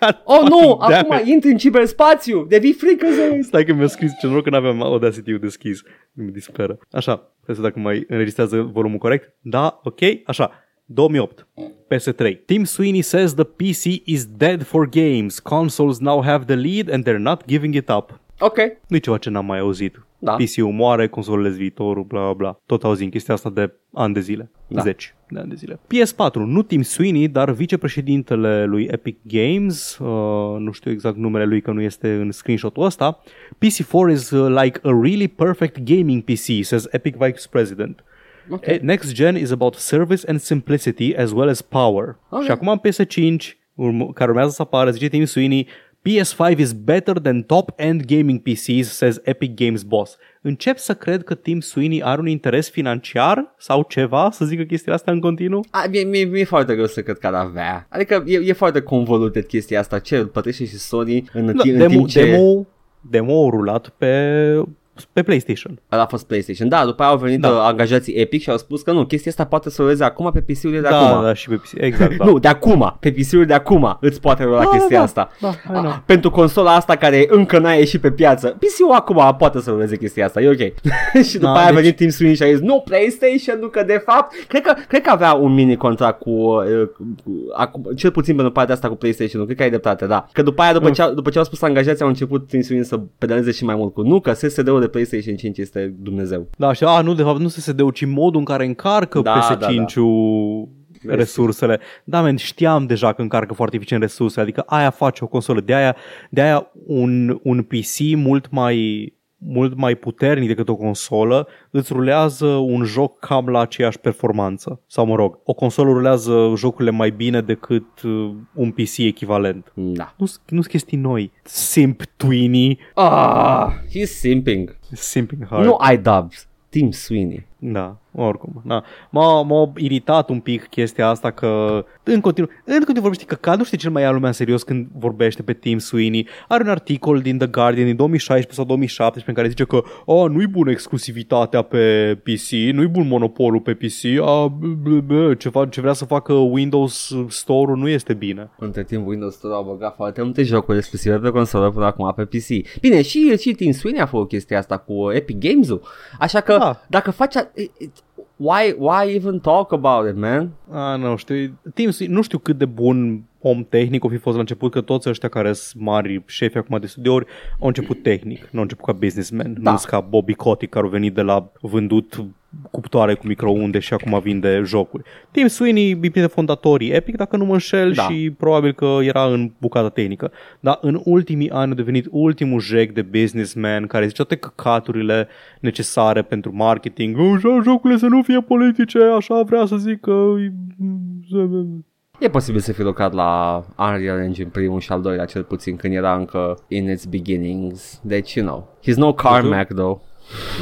God Oh, nu! fucking damn Acum it. intri în ciberspațiu! Devii frică să Stai că mi-a scris ce noroc că n-aveam Audacity-ul deschis. Mi disperă. Așa, să vedem dacă mai înregistrează volumul corect. Da, ok, așa. 2008. PS3. Tim Sweeney says the PC is dead for games. Consoles now have the lead and they're not giving it up. Ok. nu ceva ce n-am mai auzit. Da. PC-ul moare, consolele viitorul, bla bla bla. Tot auzim chestia asta de ani de zile. Da. Zeci de ani de zile. PS4, nu Tim Sweeney, dar vicepreședintele lui Epic Games, uh, nu știu exact numele lui că nu este în screenshot-ul ăsta, PC4 is uh, like a really perfect gaming PC, says Epic Vice President. Ok. Eh, Next gen is about service and simplicity as well as power. Ok. Și acum în PS5, urm- care urmează să apară, zice Tim Sweeney, PS5 is better than top-end gaming PCs, says Epic Games boss. Încep să cred că Tim Sweeney are un interes financiar sau ceva să zică chestia asta în continuu? A, mie, mie, mie e foarte greu să cred că ar avea. Adică e, e foarte convoluted chestia asta. Ce îl plătește și Sony în, Da, timp, în demo, timp ce... demo, demo rulat pe, pe PlayStation. Ăla a fost PlayStation. Da, după aia au venit Da. da. angajații Epic și au spus că nu, chestia asta poate să ruleze acum pe PC-urile de Da, acum. da, și pe PC. Exact, da. Nu, de acum, pe PC-uri de acum îți poate rula Da, chestia da, asta. da, I know. Ah, pentru consola asta care încă n-a ieșit pe piață, PC-ul acum poate să ruleze chestia asta, e ok. și după Da, aia a deci- venit Tim Sweeney și a zis, nu, PlayStation, nu că de fapt, cred că, cred că avea un mini contract cu, uh, cu acum, cel puțin pentru partea asta cu PlayStation, cred că ai dreptate, da. Că după aia, după, Mm. ce, au- după ce au spus angajații, au început Tim Sweeney să pedaleze și mai mult cu, nu, că SSD-ul de PlayStation 5 este Dumnezeu. Da, și a, nu, de fapt, nu SSD-ul, ci modul în care încarcă Da, PS5-ul resursele. Da, men, știam deja că încarcă foarte eficient resursele, adică aia face o consolă. De aia, de aia un, un PC mult mai mult mai puternic decât o consolă, îți rulează un joc cam la aceeași performanță. Sau mă rog, o consolă rulează jocurile mai bine decât uh, un PC echivalent. Da. Nu sunt chestii noi. Simp Tweeney, Ah, he's simping. simping hard. Nu iDubbbz, Tim Sweeney. Da, oricum. Da. M-a, m-a iritat un pic chestia asta că în continuu, în continuu vorbește că ca nu știu cel mai ia lumea în serios când vorbește pe Tim Sweeney. Are un articol din The Guardian din 2016 sau 2017 în care zice că oh, nu-i bună exclusivitatea pe PC, nu-i bun monopolul pe PC, a, b- b- b- ce, fa- ce vrea să facă Windows Store-ul nu este bine. Între timp Windows Store a băgat foarte multe jocuri exclusive pe consolă până acum pe PC. Bine, și, și Tim Sweeney a făcut chestia asta cu Epic Games-ul. Așa că Da. dacă faci... A, it, it, why, why even talk about it, man? A, nu știu, Tim Sweeney, nu știu cât de bun om tehnic o fi fost la început, că toți ăștia care sunt mari șefi acum de studiouri au început tehnic, nu au început ca businessman, Da. nu sunt ca Bobby Kotick care au venit de la vândut cuptoare cu microunde și acum vinde jocuri. Tim Sweeney e printre fondatorii Epic, dacă nu mă înșel, Da. și probabil că era în bucata tehnică. Dar în ultimii ani a devenit ultimul jec de businessman care zice toate căcaturile necesare pentru marketing. "Oh, Jocurile să nu fie politice, așa vrea să zic că... E posibil să fi lucrat la Unreal Engine primul și al doilea cel puțin când era încă in its beginnings. Deci, you know, he's no Carmack though.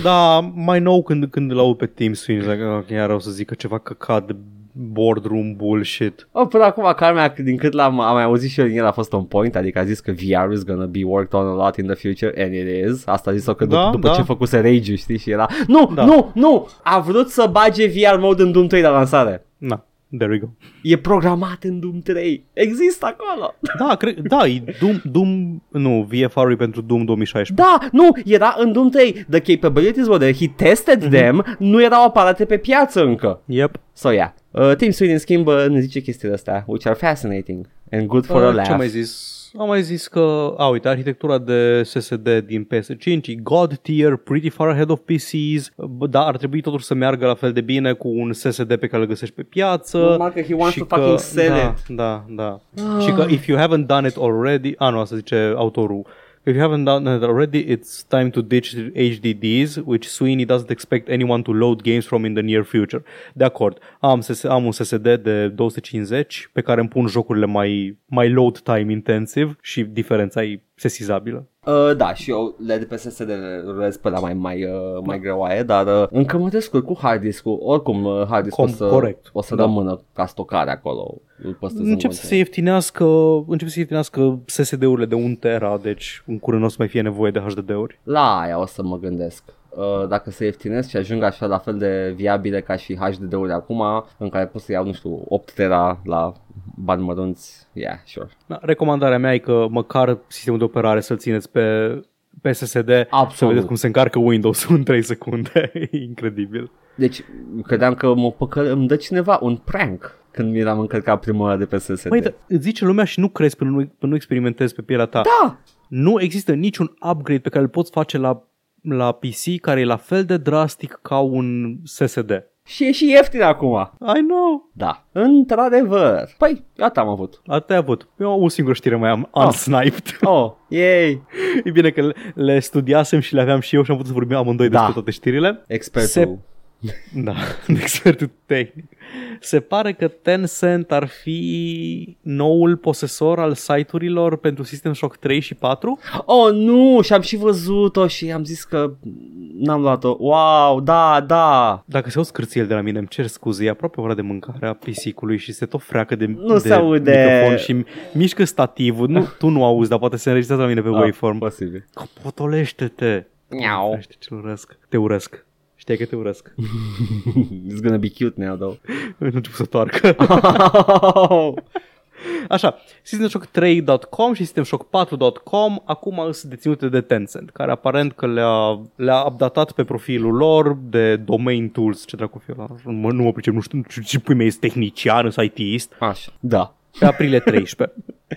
Da, mai nou când, când îl aud pe Tim Sweeney, zic, "Ah, chiar o să zică ceva căcat de boardroom bullshit. Oh, până acum Carmack, din cât l-am am mai auzit și eu din el, a fost on point, adică a zis că VR is gonna be worked on a lot in the future, and it is. Asta a zis-o că Da, după, după da. ce făcuse Rage, știi, și era, nu, Da. nu, nu, a vrut să bage VR mode în Doom 3 la lansare. Na, there we go. E programat în Doom 3. Există acolo. Da, cred, da, e Doom, Doom, nu, VFR-ul e pentru Doom 2016. Da, nu, era în Doom 3. The capabilities were there. He tested Mhm. them. Nu erau aparate pe piață încă. Yep. So, yeah. Uh, Tim Sweeney, în schimb, uh, ne zice chestiile astea, which are fascinating and good for a Uh, laugh. Ce am mai zis? Am mai zis că, a, uite, arhitectura de SSD din PS5 e God tier, pretty far ahead of PCs, b- dar ar trebui totuși să meargă la fel de bine cu un SSD pe care îl găsești pe piață. Normal că he wants și to fucking sell da, it. Da, da. Și că if you haven't done it already, a, nu, asta zice autorul. If you haven't done it already, it's time to ditch HDDs, which Sweeney doesn't expect anyone to load games from in the near future. De acord, am, SS, am un SSD de 250 pe care îmi pun jocurile mai, mai load time intensive și diferența e sesizabilă. Uh, da, și eu le de pe SSD le rulez pe la mai, mai, uh, mai greoaie, dar uh, încă mă descurc cu hard disk-ul. Oricum, uh, hard disk Com- o să, corect, o să da. rămână ca stocare acolo. Îl păstrez în Încep să se continuu. ieftinească, încep să se ieftinească SSD-urile de 1 tera, deci în curând nu o să mai fie nevoie de HDD-uri. La aia o să mă gândesc. Uh, dacă se ieftinesc și ajung așa la fel de viabile ca și HDD-uri acum, în care pot să iau, nu știu, 8 tera la bani mărunți, yeah, sure. Da, recomandarea mea e că măcar sistemul de operare să-l țineți pe, pe SSD să Absolut. vedeți cum se încarcă Windows în 3 secunde. E incredibil. Deci, credeam că mă păcă, îmi dă cineva un prank când mi l-am încărcat prima oară de pe SSD. Măi, dar îți zice lumea și nu crezi până nu, până nu experimentezi pe pielea ta. da! Nu există niciun upgrade pe care îl poți face la, la PC care e la fel de drastic ca un SSD. Și e și ieftin acum. I know. Da, într-adevăr. Păi, gata am avut. Atât ai avut. Eu am o singură știre mai am unsniped. Oh, yay! E bine că le, le studiasem și le aveam și eu și am putut să vorbim amândoi Da. despre toate știrile. Expertul. Se- Da, expertul tehnic. Se pare că Tencent ar fi noul posesor al site-urilor pentru System Shock 3 și 4. Oh, nu! Și am și văzut-o și am zis că n-am luat-o. Wow, da, da! Dacă se auzi cârțiel de la mine, îmi cer scuze, e aproape ora de mâncare a pisicului și se tot freacă de, Nu de se aude. microfon și mișcă stativul. Nu, tu nu auzi, dar poate se înregistrează la mine pe Ah, waveform. Posibil. Potolește-te! Miau. Știi ce urăsc? Te urăsc. Știi că te urăsc. It's gonna be cute now, though. Nu început să toarcă. Așa, SystemShock3.com și SystemShock4.com acum sunt deținute de Tencent, care aparent că le-a, le-a updatat pe profilul lor de domain tools, ce dracu fi ăla, mă, nu mă pricep, nu știu ce, ce pui mei, ești tehnician, sunt ITist, Așa. Da. pe aprilie 13.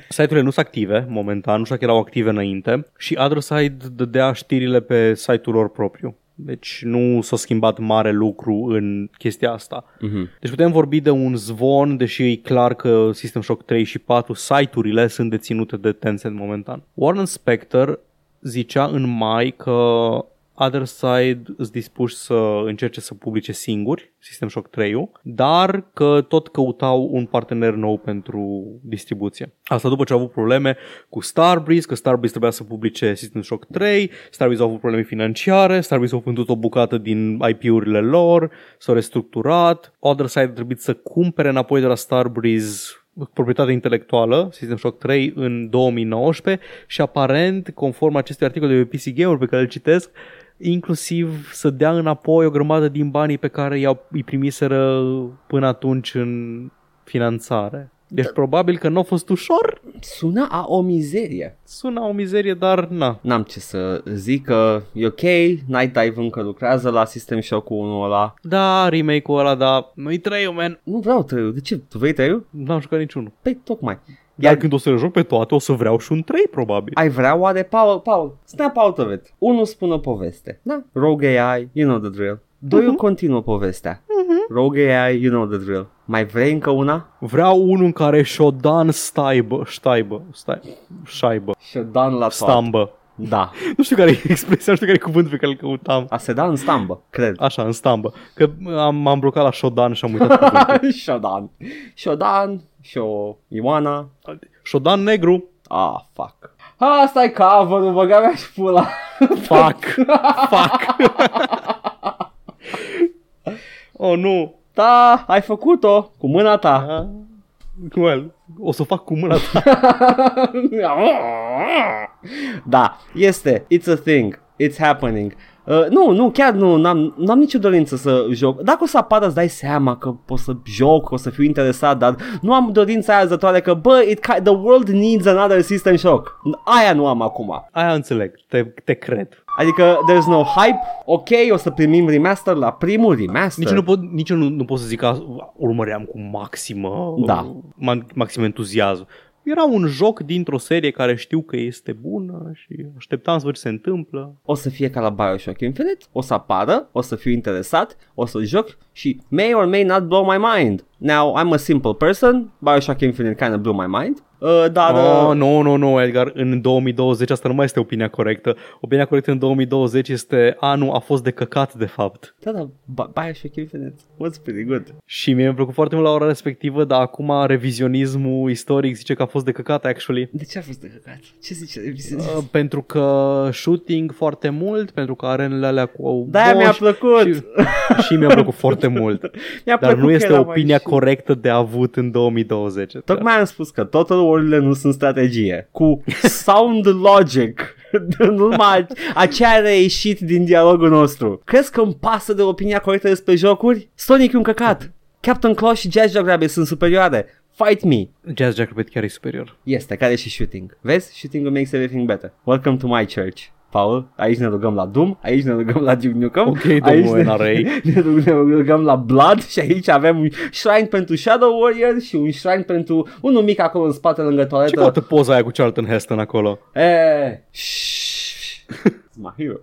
Site-urile nu sunt active momentan, nu știu dacă erau active înainte și Otherside dădea știrile pe site-ul lor propriu. Deci nu s-a schimbat mare lucru în chestia asta. Mhm. Deci putem vorbi de un zvon, deși e clar că System Shock 3 și 4 site-urile sunt deținute de Tencent momentan. Warren Spector zicea în mai că Other Side îți dispuși să încerce să publice singuri System Shock 3 dar că tot căutau un partener nou pentru distribuție. Asta după ce au avut probleme cu Starbreeze, că Starbreeze trebuia să publice System Shock 3, Starbreeze au avut probleme financiare, Starbreeze au vândut o bucată din IP-urile lor, s-au restructurat, Other Side a trebuit să cumpere înapoi de la Starbreeze proprietate intelectuală, System Shock 3, în 2019 și aparent, conform acestui articol de pe PC Gamer pe care îl citesc, inclusiv să dea înapoi o grămadă din banii pe care i-au, îi primiseră până atunci în finanțare. Deci probabil că nu a fost ușor, Sună a o mizerie. sună o mizerie, dar na. N-am ce să zic că e ok, Night Dive încă lucrează la System Shock-ul unul ăla. Da, remake-ul ăla, dar nu-i trei man. Nu vreau trei. De ce? Tu vrei trei N-am jucat niciunul. Păi tocmai. Iar Iar când o să le joc pe toate, o să vreau și un 3, probabil. ai vrea oare, Paul, Paul, snap out of it. Unul spune o poveste. Da? Rogue AI, you know the drill. Doi uh-huh. continuă povestea. Uh-huh. Rogue AI, you know the drill. Mai vrei încă una? Vreau unul în care Shodan staibă, staibă, staibă, șaibă, Și dan la toate. stambă. Da. Nu știu care e expresia, nu știu care e cuvântul pe care îl căutam. A se da în stambă, cred. Așa, în stambă. Că am, m-am blocat la Shodan și am uitat cuvântul. Shodan. Shodan, Sho Ioana. Shodan negru. Ah, fuck. Asta e cover-ul, băga mea și pula. Fuck. Fuck. oh, nu. Da, ai făcut-o cu mâna ta. Ah, Well, o să o fac cu mâna ta. da, este. It's a thing. It's happening. Uh, nu, nu, chiar nu, n-am, n-am nicio dorință să joc. Dacă o să apară, îți dai seama că pot să joc, o să fiu interesat, dar nu am dorința aia zătoare că, bă, it, ca- the world needs another system shock. Aia nu am acum. Aia înțeleg, te, te cred. Adică, there's no hype, ok, o să primim remaster la primul remaster. Nici, nu pot, nici eu nu, nu pot să zic că urmăream cu maximă, Da. ma- maxim entuziasm. Era un joc dintr-o serie care știu că este bună și așteptam să văd ce se întâmplă. O să fie ca la Bioshock Infinite, o să apară, o să fiu interesat, o să joc și may or may not blow my mind. Now, I'm a simple person, Bioshock Infinite kind of blew my mind, uh, dar... Oh, uh, nu, nu, nu, Edgar, în 2020 asta nu mai este opinia corectă. Opinia corectă în 2020 este, a, nu, a fost de căcat, de fapt. da, da, Bi- Bioshock Infinite was pretty good. Și mie mi-a plăcut foarte mult la ora respectivă, dar acum revizionismul istoric zice că a fost de căcat, actually. De ce a fost de căcat? Ce zice? Uh, pentru că shooting foarte mult, pentru că arenele alea cu Da, mi-a boși plăcut. Și, și mi-a plăcut foarte mult. Mi-a Dar plăcut nu că este era mai opinia și- corectă de avut în 2020. Tocmai am spus că total war nu sunt strategie. Cu sound logic. Numai aceea a reieșit din dialogul nostru. Crezi că îmi pasă de opinia corectă despre jocuri? Sonic e un căcat. Captain Claw și Jazz Jackrabbit sunt superioare. Fight me. Jazz Jackrabbit chiar e superior. Este, care e și shooting. Vezi? Shooting makes everything better. Welcome to my church. Paul, aici ne rugăm la Doom, aici ne rugăm la Duke Nukem, Ok, aici domnul ne, NRA. ne, rug- ne rugăm la Blood și aici avem un shrine pentru Shadow Warrior și un shrine pentru unul mic acolo în spate lângă Ce toaletă. caută poza aia cu Charlton Heston acolo? Eh, shh, It's my hero.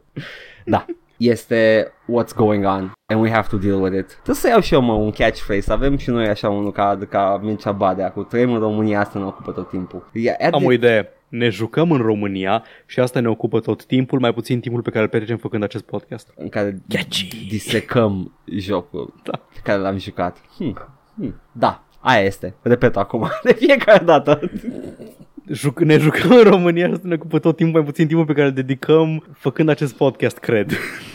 Da. Este what's going on and we have to deal with it. Trebuie să iau și eu mă un catchphrase. Avem și noi așa unul ca, ca Mircea Badea cu trăim în România asta ne ocupă tot timpul. Yeah, at Am the- o idee. Ne jucăm în România și asta ne ocupă tot timpul, mai puțin timpul pe care îl petrecem făcând acest podcast. în care Catchy. disecăm jocul Da. pe care l-am jucat. Hmm. Hmm. Da, aia este. Repet acum, de fiecare dată. Juc- ne jucăm în România și asta ne ocupă tot timpul, mai puțin timpul pe care îl dedicăm făcând acest podcast, cred.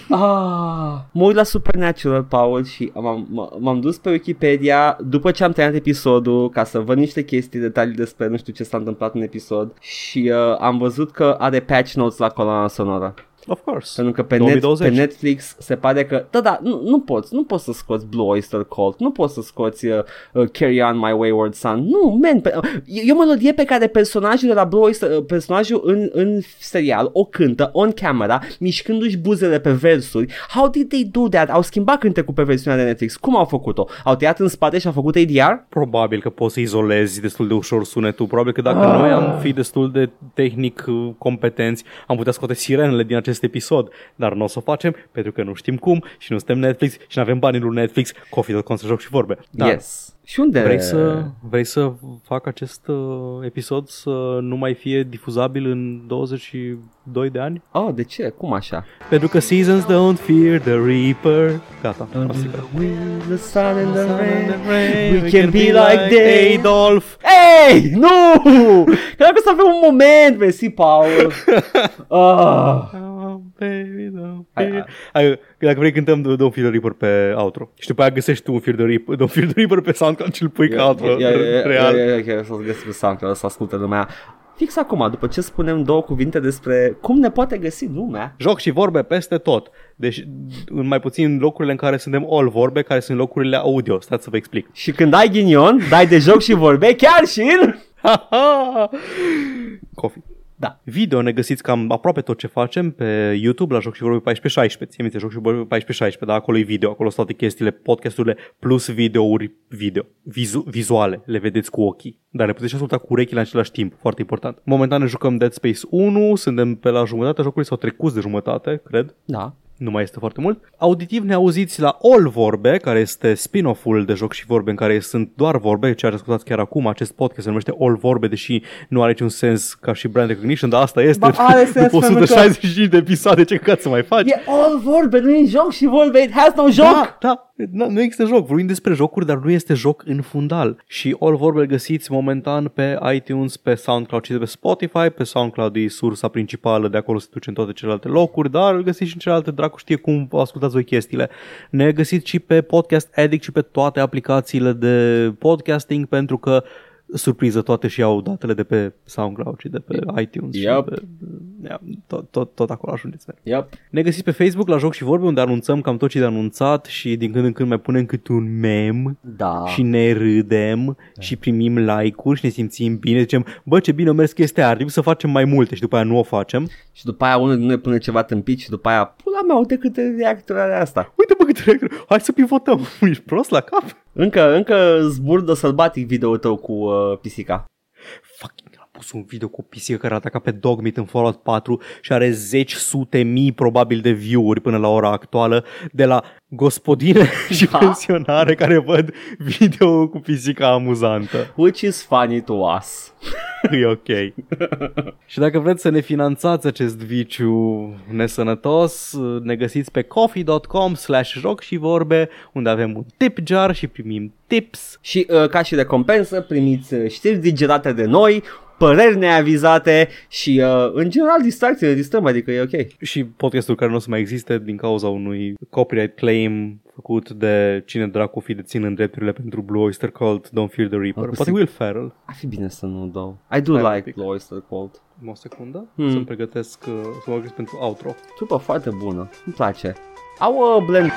Ah, mă uit la Supernatural, Paul, și m-am, m- m-am dus pe Wikipedia după ce am terminat episodul ca să văd niște chestii, detalii despre nu știu ce s-a întâmplat în episod și uh, am văzut că are patch notes la coloana sonoră. Of course. Pentru că pe, net, 2020. pe Netflix se pare că, da, da, nu, nu poți, nu poți să scoți Blue Oyster Cult, nu poți să scoți uh, uh, Carry On My Wayward Son, nu, man, pe, uh, e, e o melodie pe care personajul de la Blue Oyster, uh, personajul în, în serial o cântă on camera, mișcându-și buzele pe versuri. How did they do that? Au schimbat cântecul pe versiunea de Netflix, cum au făcut-o? Au tăiat în spate și au făcut ADR? Probabil că poți să izolezi destul de ușor sunetul. Probabil că dacă noi am fi destul de tehnic uh, competenți, am putea scoate sirenele din acest episod. Dar nu o să o facem pentru că nu știm cum și nu suntem Netflix și nu avem banii lui Netflix. Coffee.com să joc și vorbe. Dar Yes. Și unde? Vrei să, vrei să fac acest uh, episod să nu mai fie difuzabil în 22 de ani? Oh, de ce? Cum așa? Pentru că Seasons don't fear the Reaper. Gata. asta e. The sun and the rain, we can be like they. Adolf. Ei, nu! Cred că să avem un moment, Messi Paul. Ah. Oh, baby, don't Hai, fear. Hai, dacă vrei cântăm Don't Fear the Reaper pe outro. Și după aia găsești tu un Fear the Reaper, Don't Fear the Reaper pe SoundCloud și îl pui ca outro Ia, ia, ia, real. ia, ia, ia, să-ți găsim pe SoundCloud, să asculte lumea. Fix acum, după ce spunem două cuvinte despre cum ne poate găsi lumea, Joc și vorbe peste tot. Deci în mai puțin locurile în care suntem all vorbe, care sunt locurile audio. Stați să vă explic. și când ai ghinion, dai de joc și vorbe, chiar și în... Coffee. Da. Video ne găsiți cam aproape tot ce facem pe YouTube la Joc și Vorbe 1416. Ție minte, Joc și Vorbe 1416, dar acolo e video, acolo sunt toate chestiile, podcasturile plus videouri video, vizu- vizuale, le vedeți cu ochii. Dar le puteți și asculta cu urechile în același timp, foarte important. Momentan ne jucăm Dead Space 1, suntem pe la jumătatea jocului sau trecut de jumătate, cred Da. Nu mai este foarte mult. Auditiv ne auziți la All Vorbe, care este spin-off-ul de joc și vorbe în care sunt doar vorbe, ce ascultați chiar acum. Acest podcast se numește All Vorbe, deși nu are niciun sens ca și brand recognition, dar asta este. Ba, are sens După pentru că- 165 de episoade, ce căcat să mai faci? E all vorbe, nu e joc și vorbe, it has no joc! Da, da, nu, nu există joc. Vorbim despre jocuri, dar nu este joc în fundal. Și All Vorbe îl găsiți momentan pe iTunes, pe SoundCloud și pe Spotify. Pe SoundCloud e sursa principală, de acolo se duce în toate celelalte locuri, dar îl găsiți și în celelalte, dracu știe cum ascultați voi chestiile. Ne găsiți și pe Podcast Addict și pe toate aplicațiile de podcasting, pentru că surpriză, toate și au datele de pe SoundCloud și de pe iTunes. Și Yep. pe, yeah, tot, tot, tot acolo ajungeți. Yep. Ne găsiți pe Facebook la Joc și Vorbe unde anunțăm cam tot ce de anunțat și din când în când mai punem câte un mem Da. și ne râdem și primim like-uri și ne simțim bine. Zicem, bă ce bine a mers chestia aia, ar trebui să facem mai multe și după aia nu o facem. Și după aia unul din noi pune ceva tâmpit și după aia, pula mea, uite câte reactori are asta. Uite bă câte reactori, hai să pivotăm, ești prost la cap? Încă, încă zburdă sălbatic video tău cu uh, pisica. Fucking am pus pus un video cu o pisică care ataca pe Dogmeat în Fallout 4 și are zeci sute mii probabil de view-uri până la ora actuală de la gospodine și Da. pensionare care văd video cu pisica amuzantă. Which is funny to us. E ok. și dacă vreți să ne finanțați acest viciu nesănătos, ne găsiți pe coffee.com slash joc și vorbe, unde avem un tip jar și primim tips. Și uh, ca și recompensă primiți uh, știri digerate de noi, păreri neavizate și uh, în general distracție, ne distrăm, adică e ok. Și podcastul care nu o să mai existe din cauza unui copyright claim făcut de cine dracu fi dețin în drepturile pentru Blue Oyster Cult, Don't Fear the Reaper. Ah, cu Poate sig- Will Ferrell. Ar fi bine să nu dau. I do Hai un like pic. Blue Oyster Cult. O secundă, Hmm. să-mi pregătesc, uh, să mă găsesc pentru outro. Trupă foarte bună, îmi place. Au uh, blend